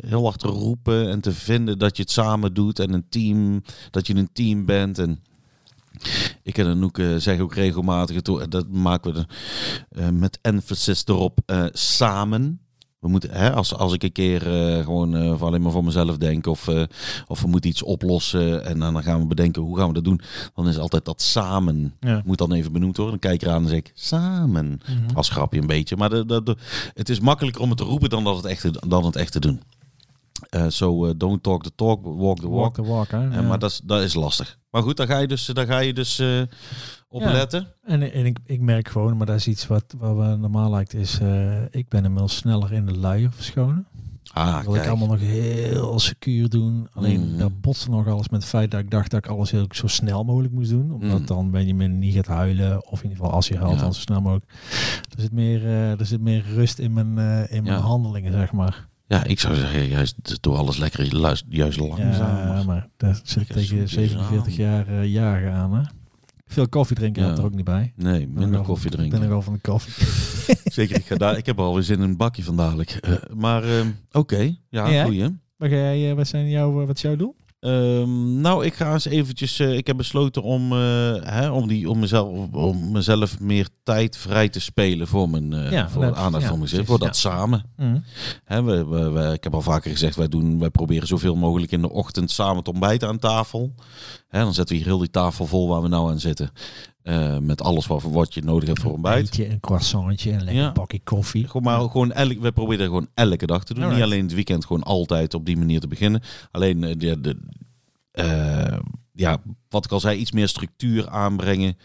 heel hard te roepen en te vinden dat je het samen doet en een team, dat je een team bent. En ik en Anouk eh, zeggen ook regelmatig, dat maken we eh, met emphasis erop, eh, samen. We moeten, hè, als, als ik een keer eh, gewoon eh, alleen maar voor mezelf denk of, eh, of we moeten iets oplossen en dan gaan we bedenken hoe gaan we dat doen, dan is altijd dat samen Ja. moet dan even benoemd worden. Dan kijk ik eraan en zeg ik samen. Mhm. Als grapje een beetje. Maar de, de, de- het is makkelijker om het te roepen dan, dat het, echt, dan het echt te doen. So eh, don't talk the talk, walk the walk. Walk the walk, hè. Ja. maar dat is, dat is lastig. Maar goed, daar ga je dus, daar ga je dus eh, op Ja. letten. En, en ik, ik merk gewoon, maar dat is iets wat, wat we normaal lijkt, is eh, ik ben inmiddels sneller in de luier verschonen. Ah, Dat wil ik allemaal nog heel secuur doen. Alleen Mhm. dat botste nog alles met het feit dat ik dacht dat ik alles heel zo snel mogelijk moest doen. Omdat Mhm. dan Benjamin niet gaat huilen. Of in ieder geval als je huilt, Ja. dan zo snel mogelijk. Er zit meer, eh, er zit meer rust in mijn, eh, in mijn Ja. handelingen, zeg maar. Ja, ik zou zeggen, juist doe alles lekker juist, juist langzamer. Ja, maar daar zit tegen zoetjes 47 aan. jaar jagen aan. Hè? Veel koffie drinken Ja. had er ook niet bij. Nee, minder koffie Ik ben er drinken. wel van de koffie. Zeker, ik, ga daar, ik heb alweer zin in een bakje van dadelijk. Eh, maar eh, oké, ja, Ja. goeie. Ga jij, eh, wat, zijn jouw, wat is jouw doel? Ehm, nou, ik ga eens eventjes. eh, ik heb besloten om, eh, hè, om, die, om, mezelf, om mezelf meer tijd vrij te spelen voor mijn eh, Ja, voor dat- aandacht ja, voor mezelf. Voor dat samen. Mhm. Hè, we, we, we- ik heb al vaker gezegd, wij, doen, wij proberen zoveel mogelijk in de ochtend samen te ontbijten aan tafel. Hè, dan zetten we hier heel die tafel vol waar we nou aan zitten. Eh, met alles wat, wat je nodig hebt voor ontbijt. Een een croissantje, een lekker Ja. bakje koffie. Gewoon, maar gewoon elk, we proberen gewoon elke dag te doen. Alright. Niet alleen het weekend, gewoon altijd op die manier te beginnen. Alleen eh, de, de, eh, ja, wat ik al zei, iets meer structuur aanbrengen.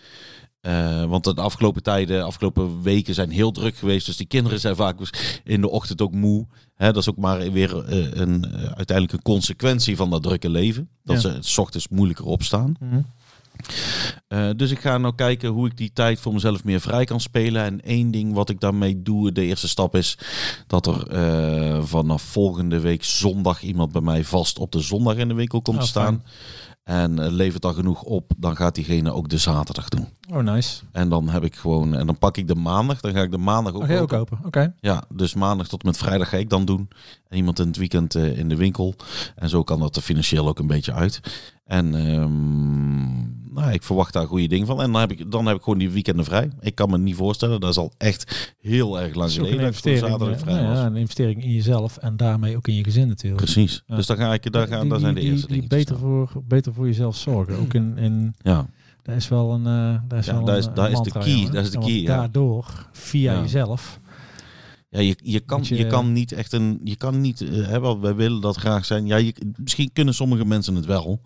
Eh, want de afgelopen tijden, de afgelopen weken zijn heel druk geweest. Dus die kinderen zijn vaak dus in de ochtend ook moe. Dat is ook maar weer eh, een, eh, uiteindelijk een consequentie van dat drukke leven. Dat Ja. ze het 's ochtends moeilijker opstaan. Mhm. Dus ik ga nou kijken hoe ik die tijd voor mezelf meer vrij kan spelen. En één ding wat ik daarmee doe, de eerste stap is dat er vanaf volgende week zondag iemand bij mij vast op de zondag in de winkel komt Oh, te staan. En levert dat genoeg op, dan gaat diegene ook de zaterdag doen. Oh, nice. En dan heb ik gewoon, en dan pak ik de maandag, dan ga ik de maandag ook, Oké, ook open. open. Oké. Ja, dus maandag tot en met vrijdag ga ik dan doen. En iemand in het weekend eh, in de winkel. En zo kan dat er financieel ook een beetje uit. En ehm, nou, ik verwacht daar goede dingen van. En dan heb, ik, dan heb ik gewoon die weekenden vrij. Ik kan me niet voorstellen, dat is al echt heel erg lang geleden. een dat ik voor investering, vrij nou was. ja, een investering in jezelf en daarmee ook in je gezin natuurlijk. Precies. Ja. Dus daar, ga ik, daar, gaan, daar zijn de die- eerste die, dingen. die beter, voor, beter voor jezelf zorgen. Ook in, in Ja, daar is wel een, eh daar is Ja, wel daar is- een daar is de key, jongen. is de key, ja. Daardoor, via Ja. jezelf. ja je, je, kan, je- je kan niet echt een. Je kan niet. eh, hè, wel, wij willen dat graag zijn. Ja, je, misschien kunnen sommige mensen het wel.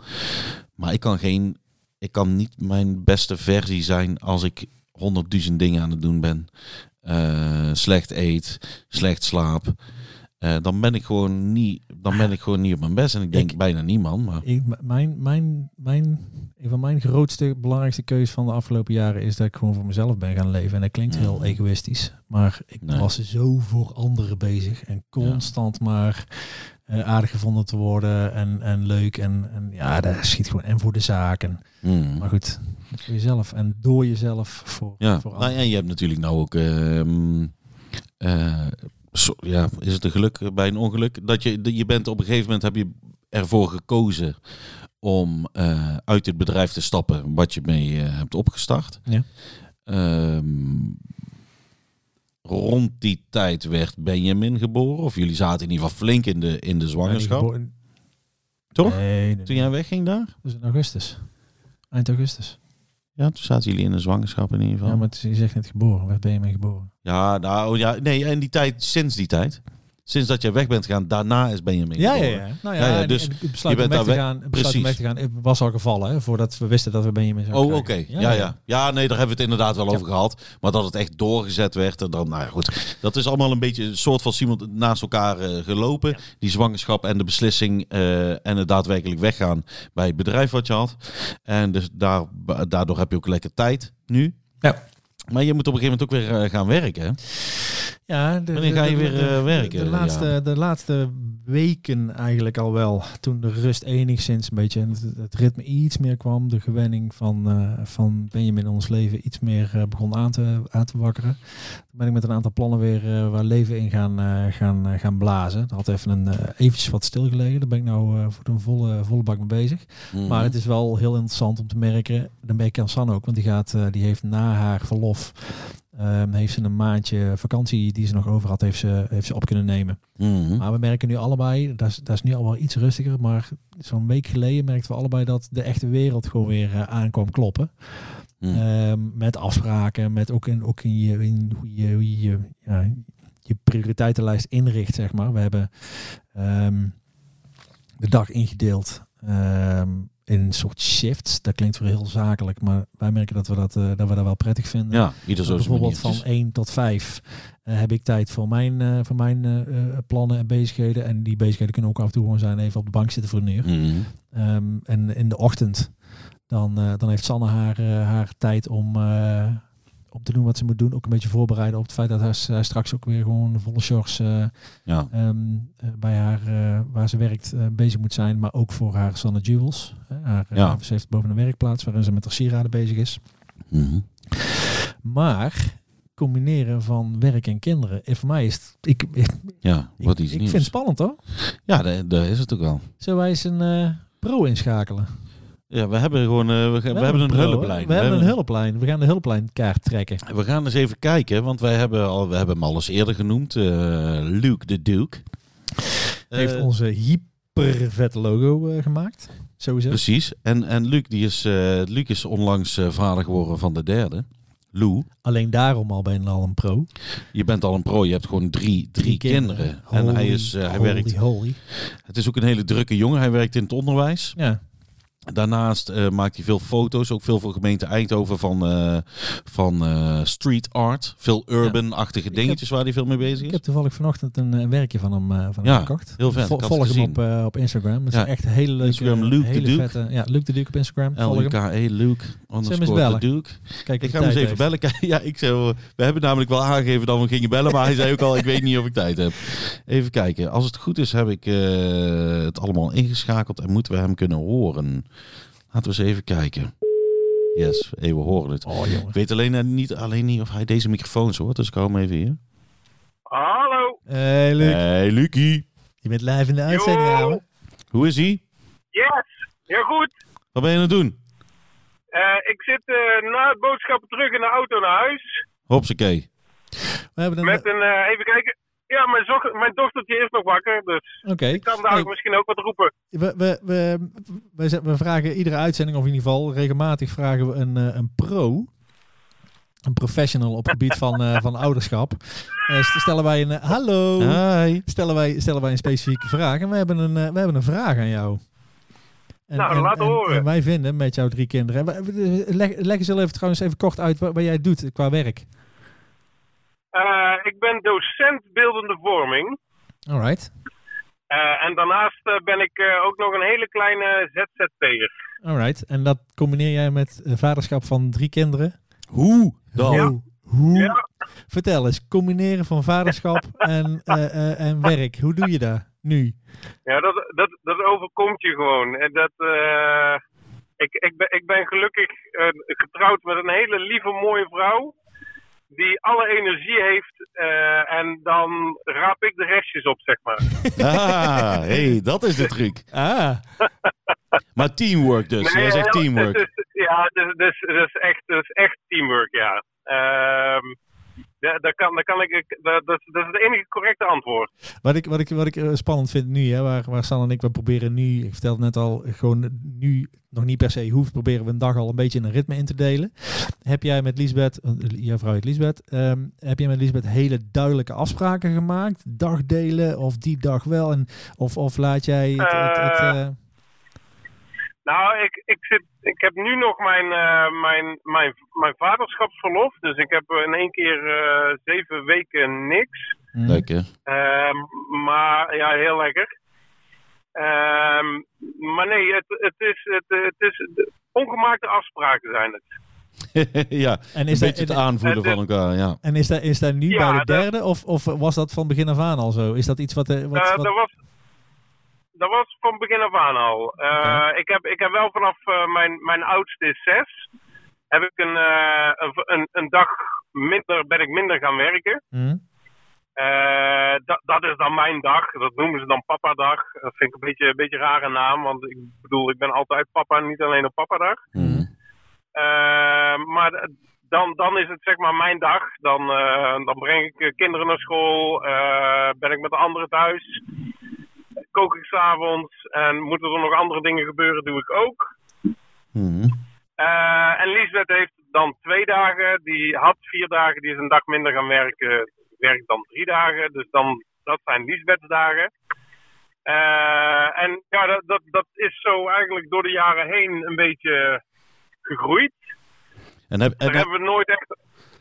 Maar ik kan geen. Ik kan niet mijn beste versie zijn als ik honderdduizend dingen aan het doen ben. Eh, slecht eet, slecht slaap. Eh, dan ben ik gewoon niet. Dan ben ik gewoon niet op mijn best. En ik denk Ik- bijna niemand. Maar Ik, mijn, mijn, mijn, een van mijn grootste, belangrijkste keuzes van de afgelopen jaren is dat ik gewoon voor mezelf ben gaan leven. En dat klinkt heel Mhm. egoïstisch. Maar ik Nee. was zo voor anderen bezig. En constant maar eh, aardig gevonden te worden. En, en leuk. En, en ja, dat schiet gewoon. En voor de zaak. En, Hmm. maar goed, voor jezelf. En door jezelf voor, Ja, voor nou, anderen. en je hebt natuurlijk nou ook. ehm, eh, zo- ja, is het een geluk bij een ongeluk? Dat je, je bent op een gegeven moment heb je ervoor gekozen om eh, uit het bedrijf te stappen wat je mee eh, hebt opgestart. Ja. Ehm, rond die tijd werd Benjamin geboren. Of jullie zaten in ieder geval flink in de, in de zwangerschap. Nee, Toch? Nee, nee, Toen jij wegging daar? Is in augustus. Eind augustus. Ja, toen zaten jullie in de zwangerschap in ieder geval. Ja, maar het is- je zegt net geboren. Waar ben je mee geboren? Ja, nou ja, nee, en die tijd, sinds die tijd. Sinds dat jij weg bent gegaan, daarna is Benjamin Ja, ja, ja. Nou Ja, dus je bent weg te daar gaan, het besluit om weg precies. te gaan, was al gevallen, hè, voordat we wisten dat we Benjamin zouden Oh, oké. Ja, ja, ja. nee, daar hebben we het inderdaad wel over gehad. Maar dat het echt doorgezet werd. En dan, nou ja, goed. Dat is allemaal een beetje een soort van Simon naast elkaar eh, gelopen. Die zwangerschap en de beslissing eh, en het daadwerkelijk weggaan bij het bedrijf wat je had. En dus daar, daardoor heb je ook lekker tijd nu. Ja. Maar je moet op een gegeven moment ook weer eh, gaan werken. Ja, de, Wanneer ga je de- weer, de- eh, werken, De, laatste, de laatste weken eigenlijk al wel. Toen de rust enigszins een beetje, en het, het ritme iets meer kwam. De gewenning van, eh, van Benjamin in ons leven iets meer eh, begon aan te, aan te wakkeren. Toen ben ik met een aantal plannen weer waar leven in gaan, gaan, gaan blazen. Dat had even een, eventjes wat stilgelegen. Daar ben ik nou voor een volle, volle bak mee bezig. Mhm. Maar het is wel heel interessant om te merken. Dan merk ik aan San ook, want die, gaat, die heeft na haar verlof. Ehm, heeft ze een maandje vakantie die ze nog over had, heeft ze, heeft ze op kunnen nemen. Mhm. Maar we merken nu allebei, dat is, dat is nu al wel iets rustiger, maar zo'n week geleden merkten we allebei dat de echte wereld gewoon weer eh, aankwam kloppen. Mhm. Ehm, met afspraken, met ook in, ook in, je, in hoe je, hoe je ja, je prioriteitenlijst inricht, zeg maar. We hebben ehm, de dag ingedeeld in een soort shifts. Dat klinkt weer heel zakelijk, maar wij merken dat we dat, eh, dat, we dat wel prettig vinden. ja, ieder zo zijn Bijvoorbeeld van maniertjes. 1 tot 5 eh, heb ik tijd voor mijn, eh, voor mijn eh, eh, plannen en bezigheden. En die bezigheden kunnen ook af en toe gewoon zijn even op de bank zitten voor een uur. Mhm. Ehm, en in de ochtend, dan, eh, dan heeft Sanne haar, eh, haar tijd om, eh, om te doen wat ze moet doen. Ook een beetje voorbereiden op het feit dat hij, hij straks ook weer gewoon volle shorts eh, Ja. ehm, eh, bij haar, eh, waar ze werkt, bezig moet zijn. Maar ook voor haar Sanne Jewels. Haar, Ja. ze heeft boven een werkplaats waarin ze met haar sieraden bezig is. Mhm. Maar combineren van werk en kinderen, eh, voor mij is het, ik, ik, Ja, ik, wat ik nieuws. vind het spannend hoor. Ja, daar, is het ook wel. Zullen wij eens een pro inschakelen? Ja, we hebben gewoon uh, we, we, hebben een pro, hulplijn. We, hebben een hulplijn. We gaan de hulplijnkaart trekken. We gaan eens even kijken, want wij hebben, al, we hebben hem al eens eerder genoemd. eh, Luke de Duke. Heeft Eh, onze super vette logo eh, gemaakt. Sowieso. Precies. En, en Luc, die is, eh, Luc is onlangs eh, vader geworden van de derde. Lou, Alleen daarom al ben je al een pro. je bent al een pro. Je hebt gewoon drie, drie, kinderen. En hij, is, eh, hij holy, werkt. Holy. Het is ook een hele drukke jongen. Hij werkt in het onderwijs. Ja. Daarnaast eh, maakt hij veel foto's, ook veel voor gemeente Eindhoven van, eh, van eh, street art. Veel urban-achtige dingetjes waar hij veel mee bezig Ik is. heb toevallig vanochtend een, een werkje van hem, van Ja, hem gekocht. heel vet. Vol- Ik volg hem op, op Instagram. Het Ja. is echt een hele leuke... Instagram, Luke de Duke. vette- ja, Luke de Duke op Instagram. Hem. L-U-K-E, Luke, underscore bellen. de Duke. Kijk, Ik ga hem eens even bellen. Ja, ik zou, we hebben namelijk wel aangegeven dat we gingen bellen, maar hij zei ook al, ik weet niet of ik tijd heb. Even kijken. Als het goed is, heb ik het allemaal ingeschakeld en moeten we hem kunnen horen. Laten we eens even kijken. Yes, hey, we horen het. Oh. Ik weet alleen, eh, niet, alleen niet of hij deze microfoons hoort, dus ik hou hem even hier. Hallo. Hey, Luc. Hey, Lucie. Je bent live in de uitzending, Yo. ouwe. Hoe is hij? Yes. Heel goed. Wat ben je aan het doen? Eh, ik zit eh, na het boodschappen terug in de auto naar huis. Hopsakee. We hebben een... Met een, eh, even kijken. Ja, mijn, zog- mijn dochtertje is nog wakker, dus Oké. ik kan daar Hey, misschien ook wat roepen. we, we, we, we, we vragen iedere uitzending, of in ieder geval regelmatig vragen we een, eh, een pro. Een professional op het gebied van, eh, van ouderschap. Eh, st- stellen wij een... hallo. Hi. Stellen wij, stellen wij een specifieke vraag. En we hebben een, we hebben een vraag aan jou. En, Nou, laat horen. en wij vinden met jouw drie kinderen. en Leg, leg eens heel even trouwens even kort uit wat, wat jij doet qua werk. Eh, ik ben docent beeldende vorming. Alright. Eh, en daarnaast eh, ben ik eh, ook nog een hele kleine ZZP'er. Alright. En dat combineer jij met vaderschap van drie kinderen? Hoe dan? Ja. Hoe? Ja. Vertel eens, combineren van vaderschap en, eh, eh, en werk. Hoe doe je dat nu? Ja, dat, dat, dat overkomt je gewoon. En dat, eh, ik, ik, ben, ik ben gelukkig getrouwd met een hele lieve, mooie vrouw. Die alle energie heeft. eh, en dan raap ik de restjes op, zeg maar. Ah, hey, dat is de truc. Ah, Maar teamwork dus. Jij zegt teamwork. het is- ja, het is, het is, het is echt, het is echt teamwork, ja. Ehm ja, daar kan, daar kan ik, dat, dat, dat is het enige correcte antwoord. wat ik, wat ik, wat ik eh, spannend vind nu, hè, waar, waar Stan en ik, we proberen nu, ik vertelde het net al, gewoon nu nog niet per se hoeft, proberen we een dag al een beetje een ritme in te delen. Heb jij met Liesbeth, eh, jouw vrouw heet Liesbeth, ehm, heb jij met Liesbeth hele duidelijke afspraken gemaakt? Dagdelen of die dag wel? En, of, of laat jij het... het, het, eh, Nou, ik, ik, zit, ik heb nu nog mijn, eh, mijn, mijn, mijn vaderschapsverlof. Dus ik heb in één keer eh, zeven weken niks. hm, Lekker. Ehm, maar ja, heel lekker. Ehm, maar nee, het, het is, het, het is ongemaakte afspraken zijn het. ja, En een is beetje dat, het aanvoelen en- van elkaar, ja. en is dat, is dat nu Ja, bij de dat- derde? Of, of was dat van begin af aan al zo? Is dat iets wat... eh, wat, Eh, wat- dat, was, dat was van begin af aan al. Eh, ik, heb, ik heb wel vanaf eh, mijn, mijn oudste is zes. Heb ik een, eh, een, een, een dag minder, ben ik minder gaan werken. Eh, dat, dat is dan mijn dag. Dat noemen ze dan papa-dag. Dat vind ik een beetje een beetje een rare naam. Want ik bedoel, ik ben altijd papa, niet alleen op papa-dag. Mhm. Maar dan, dan is het zeg maar mijn dag. Dan, dan breng ik kinderen naar school. ben ik met de anderen thuis. Kook ik s'avonds. En moeten er nog andere dingen gebeuren, doe ik ook. Mhm. Eh, en Liesbeth heeft dan twee dagen. Die had vier dagen. Die is een dag minder gaan werken. Werkt dan drie dagen. Dus dan, dat zijn Liesbeth's dagen. Eh, en ja, dat, dat, dat is zo eigenlijk door de jaren heen een beetje gegroeid. En heb, Daar heb- hebben we nooit echt,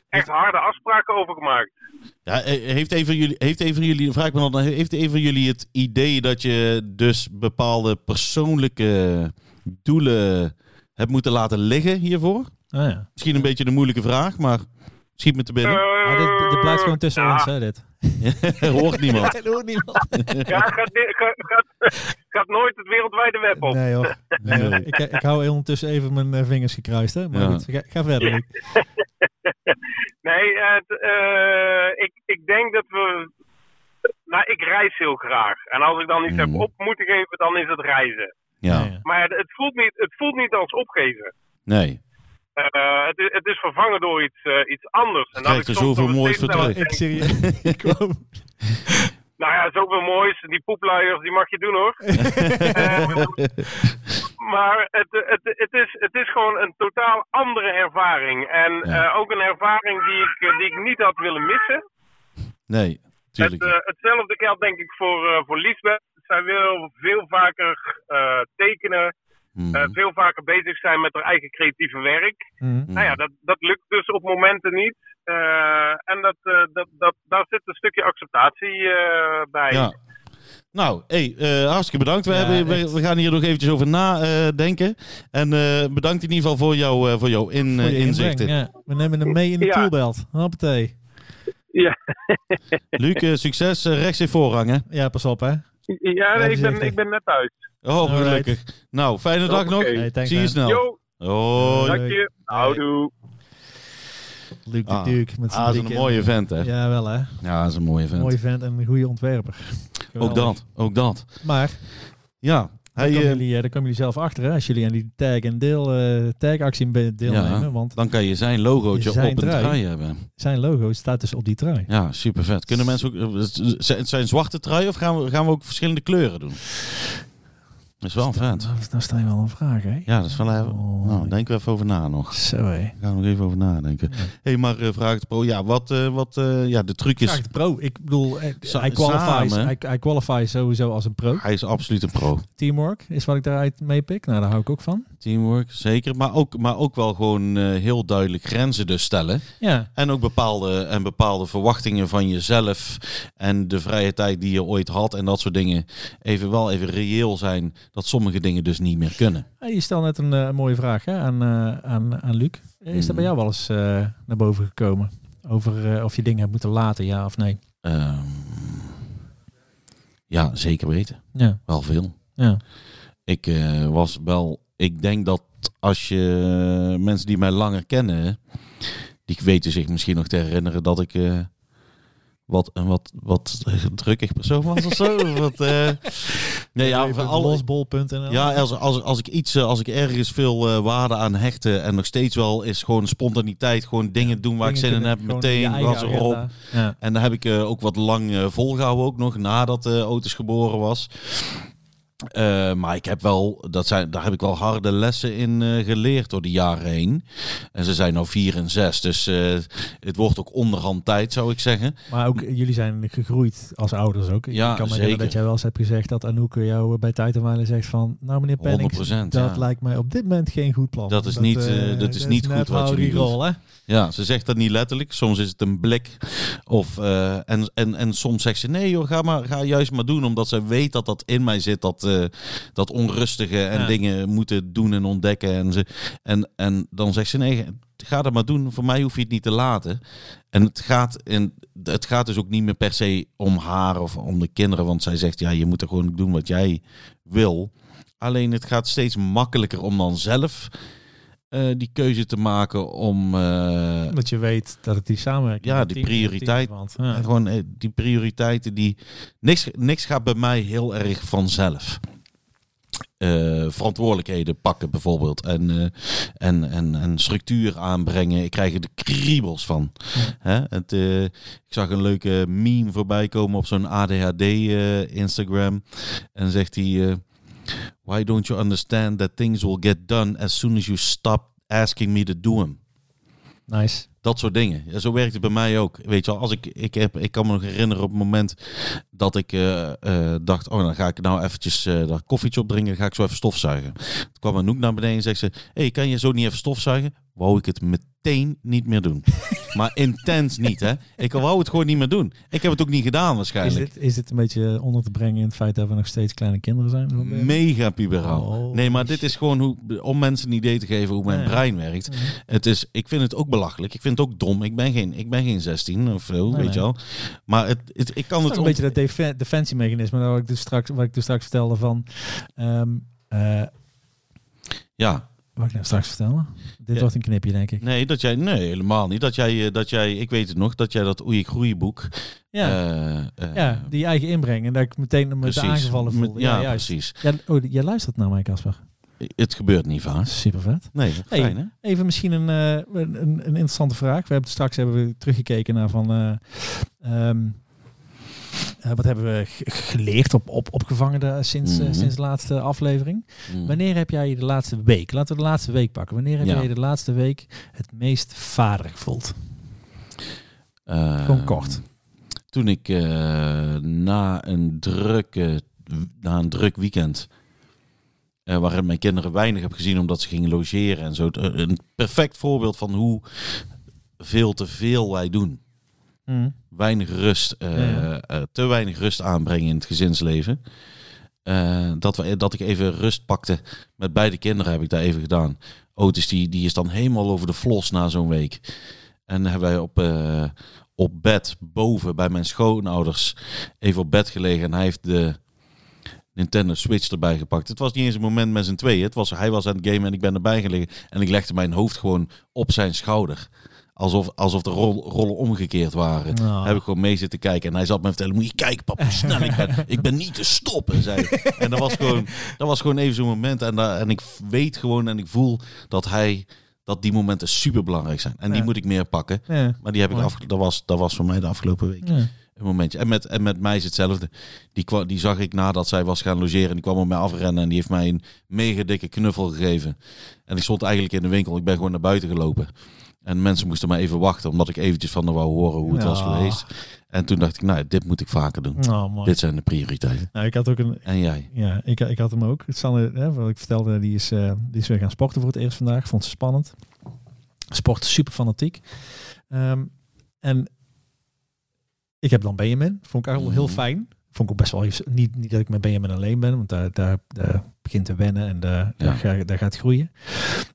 echt harde afspraken over gemaakt. ja, eh, heeft een van jullie, heeft een van jullie, vraag ik me dan, heeft een van jullie het idee dat je dus bepaalde persoonlijke doelen hebt moeten laten liggen hiervoor? Ah, ja. Misschien een beetje een moeilijke vraag, maar schiet me te binnen. Ah, dit, dit blijft gewoon tussen ja, ons, hè, dit. Hoort niemand. Dat hoort niemand. Ja, gaat, gaat, gaat, gaat nooit het wereldwijde web op. Nee hoor. Nee, hoor. Nee. Ik, ik hou ondertussen even mijn vingers gekruist, hè. Maar Ja. goed, ga, ga verder. Luc. Nee, het, eh, ik, ik denk dat we. Nou, ik reis heel graag. En als ik dan iets heb op moeten geven, dan is het reizen. Ja, Ja, ja. Maar het, het, voelt, niet, het voelt niet als opgeven. nee. Eh, het, is, het is vervangen door iets, eh, iets anders. En er zoveel moois terug. Ik serieus. Nou ja, zoveel moois. Die poepluiers, die mag je doen hoor. maar het, het, het, is, het is gewoon een totaal andere ervaring. En Ja. eh, ook een ervaring die ik, eh, die ik niet had willen missen. Nee, Het, tuurlijk. eh, hetzelfde geldt denk ik voor, eh, voor Liesbeth. Zij wil veel vaker eh, tekenen, Mhm. eh, veel vaker bezig zijn met haar eigen creatieve werk. Mhm. Nou ja, dat, dat lukt dus op momenten niet. Eh, en dat, eh, dat, dat, daar zit een stukje acceptatie eh, bij. Ja. Nou, hey, eh, hartstikke bedankt. We, Ja, hebben, we, gaan hier nog eventjes over nadenken. en eh, bedankt in ieder geval voor, jou, eh, voor jouw in, Voor je inzichten. inbreng, Ja. We nemen hem mee in de Ja. toolbelt. Hoppatee. Ja, Luc, succes. Rechts in voorrang, hè? Ja, pas op hè. ja nee, ik, ben, ik ben net thuis. Oh, Alright. gelukkig. Nou, fijne dag nog. Hey, thanks, Zie je snel. Yo, Hoi. dank je. Houdoe. Luc de Ah. Duke met zijn Ah, dat is een mooie vent, hè? Ja, wel hè. Ja, dat is een mooie vent. Mooie vent en een goede ontwerper. Ook dat, ook dat. Maar Ja, daar, hij, komen eh, jullie, eh, daar komen jullie zelf achter hè, als jullie aan die tag en deel eh tagactie deelnemen. Ja. Want dan kan je zijn logootje Zijn op een trui. trui hebben. zijn logo staat dus op die trui. Ja, super vet. Kunnen mensen ook... zijn zwarte trui of gaan we, gaan we ook verschillende kleuren doen? Dat is wel vet. Nou, nou sta je wel een vraag hè. Ja, dat is wel even... Oh. Nou, denk er even over na nog. Zo hé. Daar gaan we nog even over nadenken. Ja. hey, maar eh, vraag het pro. Ja, wat, eh, wat eh, ja, de truc is... Vraag de pro. Ik bedoel, hij qualifies, hij, hij qualifies sowieso als een pro. Hij is absoluut een pro. Teamwork is wat ik daaruit meepik. Nou, daar hou ik ook van. Teamwork, zeker. Maar ook, maar ook wel gewoon heel duidelijk grenzen dus stellen. Ja, En ook bepaalde, en bepaalde verwachtingen van jezelf. En de vrije tijd die je ooit had. En dat soort dingen. Even wel even reëel zijn. Dat sommige dingen dus niet meer kunnen. Hey, je stelt net een eh, mooie vraag hè, aan, eh, aan, aan Luc. Is dat bij jou wel eens eh, naar boven gekomen? Over of je dingen hebt moeten laten, ja of nee? Ehm, ja, zeker weten. Ja, Wel veel. ja. Ik was wel. Ik denk dat als je mensen die mij langer kennen, die weten zich misschien nog te herinneren dat ik wat een wat wat drukkig persoon was of zo. Wat, eh, nee, ja, voor alle, losbol.nl. ja, als, als, als ik iets, eh, als ik ergens veel eh, waarde aan hechtte en nog steeds wel is gewoon spontaniteit, gewoon dingen doen waar ik zin in heb, meteen was erop. Ja. En daar heb ik ook wat lang eh, volgehouden, ook nog nadat de Otis geboren was. Eh, maar ik heb wel, dat zijn, daar heb ik wel harde lessen in eh, geleerd door de jaren heen. En ze zijn nou vier en zes, dus eh, het wordt ook onderhand tijd, zou ik zeggen. Maar ook jullie zijn gegroeid als ouders ook. Ja, ik kan me zeker. herinneren dat jij wel eens hebt gezegd dat Anouk jou bij tijd en wijle zegt van... Nou meneer Penning, 100%, dat ja. lijkt mij op dit moment geen goed plan. Dat is niet, dat is niet goed wat jullie rol, hè? Ja, ze zegt dat niet letterlijk. Soms is het een blik. Of, en, en, en soms zegt ze: nee, joh, ga, maar, ga juist maar doen. Omdat ze weet dat dat in mij zit. Dat, eh, dat onrustige en Ja. dingen moeten doen en ontdekken. En, ze, en, en dan zegt ze: nee, ga dat maar doen. Voor mij hoef je het niet te laten. En het gaat, in, het gaat dus ook niet meer per se om haar of om de kinderen. Want zij zegt: ja, je moet er gewoon doen wat jij wil. Alleen het gaat steeds makkelijker om dan zelf. Eh, die keuze te maken om eh, Omdat je weet dat het die samenwerking... Ja, die team- prioriteit. Ja. en gewoon eh, die prioriteiten die. Niks, niks gaat bij mij heel erg vanzelf. Verantwoordelijkheden pakken bijvoorbeeld. En, en, en, en structuur aanbrengen. Ik krijg er de kriebels van. Hè? Het, ik zag een leuke meme voorbij komen op zo'n ADHD Instagram. En zegt hij... Why don't you understand that things will get done as soon as you stop asking me to do them? Nice. Dat soort dingen. Ja, zo werkt het bij mij ook. Weet je wel, als ik, ik, heb, ik kan me nog herinneren op het moment dat ik eh, eh, dacht, oh, dan ga ik nou eventjes eh dat koffietje opdrinken, dan ga ik zo even stofzuigen. Toen kwam Anouk naar beneden en zegt ze, hey, kan je zo niet even stofzuigen? Wou ik het meteen niet meer doen. maar intens niet, hè. Ik wou het gewoon niet meer doen. Ik heb het ook niet gedaan Is waarschijnlijk. dit, is dit een beetje onder te brengen in het feit dat we nog steeds kleine kinderen zijn? Mega puberaal. Oh, nee, maar dit is gewoon hoe, om mensen een idee te geven hoe mijn Ja. brein werkt. Mhm. Het is, ik vind het ook belachelijk. Ik vind het ook dom. Ik ben geen, ik ben geen 16 of zo, Nee, weet nee. je wel. Maar het, het, ik kan Het het is een beetje dat defe- defensiemechanisme wat ik dus straks, wat ik dus straks vertelde van... ehm eh, Ja, wat ik nou straks vertellen? Dit Ja. wordt een knipje, denk ik. nee, dat jij, nee, helemaal niet. Dat jij, eh, dat jij, ik weet het nog, dat jij dat Oei Groeiboek. Ja, eh, eh, ja die eigen inbreng. En dat ik meteen me aangevallen voel. Met- Ja, ja, juist. precies. Ja, oh, jij luistert naar mij, Casper. Het gebeurt niet vaak. Super vet. Nee, Hey. fijn hè? Even misschien een, een, een interessante vraag. We hebben straks hebben we teruggekeken naar van. eh, ehm, Eh, wat hebben we geleerd op, op, opgevangen de- sinds, eh, Mhm. sinds de laatste aflevering? Mm. Wanneer heb jij je de laatste week, laten we de laatste week pakken. Wanneer heb Ja. jij je de laatste week het meest vader gevoeld? Eh, Gewoon kort. Toen ik eh, na, een drukke, na een druk weekend, waarin mijn kinderen weinig heb gezien omdat ze gingen logeren en zo. Een perfect voorbeeld van hoe veel te veel wij doen. Weinig rust, eh, Ja. eh, te weinig rust aanbrengen in het gezinsleven. Eh, dat, we, dat ik even rust pakte met beide kinderen heb ik daar even gedaan. Otis die, die is dan helemaal over de flos na zo'n week. En hebben wij op, op bed boven bij mijn schoonouders even op bed gelegen. En hij heeft de Nintendo Switch erbij gepakt. Het was niet eens een moment met z'n tweeën. Het was, hij was aan het gamen en ik ben erbij gelegen. En ik legde mijn hoofd gewoon op zijn schouder. Alsof, alsof de rol- rollen omgekeerd waren. Heb ik gewoon mee zitten kijken. En hij zat me te vertellen, moet je kijken papa, hoe snel ik ben. Ik ben niet te stoppen, zei hij. En dat was gewoon, dat was gewoon even zo'n moment. En, da- en ik weet gewoon en ik voel dat hij... Dat die momenten super belangrijk zijn. En die moet ik meer pakken. Ja. Maar die heb ik af, dat, was, dat was voor mij de afgelopen week Ja. een momentje. En met, en met mij is hetzelfde. Die, die zag ik nadat zij was gaan logeren. En die kwam op mij afrennen. En die heeft mij een mega dikke knuffel gegeven. En ik stond eigenlijk in de winkel. Ik ben gewoon naar buiten gelopen. En mensen moesten maar even wachten. Omdat ik eventjes van haar wou horen hoe het was geweest. En toen dacht ik, nou, dit moet ik vaker doen. Oh. Dit zijn de prioriteiten. Nou, ik had ook een, En jij? Ja, ik, ik had hem ook. Sanne, hè, wat ik vertelde, die is, eh, die is weer gaan sporten voor het eerst vandaag. Vond ze spannend. Sport super fanatiek. Ehm, en ik heb dan Benjamin. Vond ik eigenlijk wel heel Mhm. fijn. Vond ik ook best wel even- niet, niet dat ik met Benjamin alleen ben, want daar, daar, daar begint te wennen en daar, Ja. daar, ga- daar gaat groeien.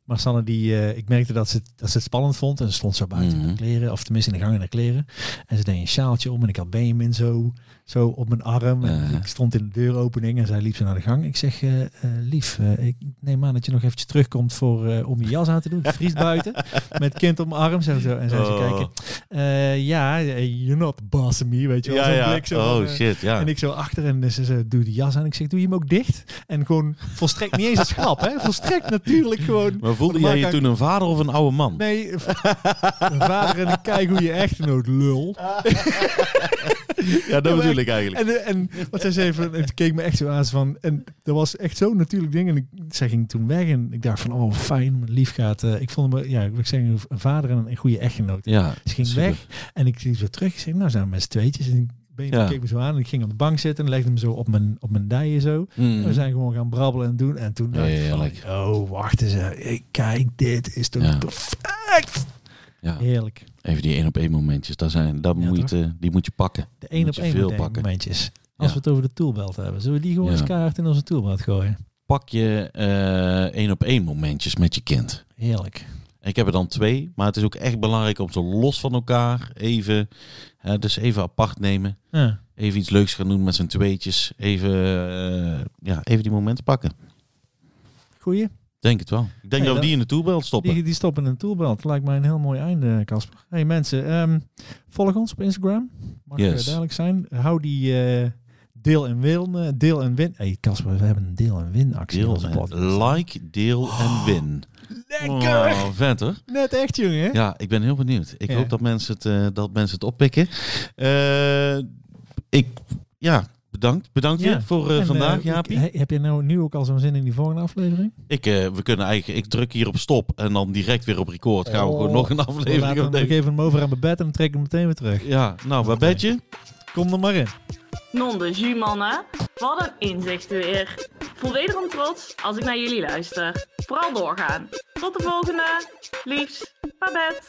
Maar Sanne, die, eh, ik merkte dat ze, dat ze het spannend vond en ze stond zo buiten in Mhm. de kleren, of tenminste in de gang in de kleren. En ze deed een sjaaltje om en ik had Benjamin zo, zo op mijn arm. En Ja. ik stond in de deuropening en zij liep zo naar de gang. Ik zeg, eh, eh, lief, eh, ik neem aan dat je nog eventjes terugkomt voor, om je jas aan te doen. Het vriest buiten. Met kind op mijn arm. Zo, zo. En zij zo Oh. kijken. Ja, you're not the boss of me, weet je wel. Zo'n blik zo Oh shit, ja. En ik zo achter en ze, ze doe de jas aan. Ik zeg, doe je hem ook dicht? En gewoon volstrekt niet eens als grap, hè? Volstrekt natuurlijk gewoon. Maar voelde jij je toen een vader of een oude man? Nee, een vader en een kijk hoe je echtgenoot lul. Ja, dat bedoel ik eigenlijk. En, en wat zij zei, van, het keek me echt zo aan. Van, en dat was echt zo'n natuurlijk ding. En ik, zij ging toen weg en ik dacht van, oh fijn, lief gaat. eh, ik vond hem, ja, ik wil zeggen, een vader en een goede echtgenoot. Ja, Ze ging super. weg en ik liep zo terug. Ik zeg, nou zijn we met z'n tweetjes. En ik ben, Ja. keek me zo aan en ik ging op de bank zitten en legde hem zo op mijn, op mijn dijen zo. Mm. We zijn gewoon gaan brabbelen en doen. En toen dacht ik ja, van, oh wacht eens. eh, Kijk, dit is toch Ja. perfect. Ja, Heerlijk. even die één op één momentjes. Daar zijn, dat Ja, moet je, te- die moet je pakken. De één op één momentjes. Als we het over de toolbelt hebben. Zullen we die gewoon eens kaart in onze toolbelt gooien? Pak je eh, één op één momentjes met je kind. Heerlijk. Ik heb er dan twee, maar het is ook echt belangrijk om ze los van elkaar even, hè, dus even apart nemen. Ja. Even iets leuks gaan doen met z'n tweetjes. Even, eh, ja, even die momenten pakken. Goeie. Denk het wel. Ik denk Hey, dat we die in de toolbelt stoppen. Die, die stoppen in een toolbelt. Lijkt mij een heel mooi einde, Casper. Hey mensen, ehm, volg ons op Instagram. Mag Yes. eh, duidelijk zijn. Hou die eh, deel en win. eh, deel en win. Hey Casper, we hebben een deel en win actie. Deel en, like, deel en win. Lekker! Oh, vet hoor. Net echt, jongen. Ja, ik ben heel benieuwd. Ik Ja. hoop dat mensen het, eh, dat mensen het oppikken. Eh, ik, ja, bedankt. Bedankt Ja. weer voor eh, En, vandaag, eh, Jaapie. ik- heb je nou nu ook al zo'n zin in die volgende aflevering? Ik, eh, we kunnen eigenlijk, ik druk hier op stop en dan direct weer op record. Gaan we Oh. gewoon nog een We aflevering laten ik geef hem over aan mijn bed en dan trek ik hem meteen weer terug. Ja, nou, Babetje. Kom er maar in. Non de jus, mannen. Wat een inzicht weer. Voel wederom trots als ik naar jullie luister. Vooral doorgaan. Tot de volgende. Liefs, Babette.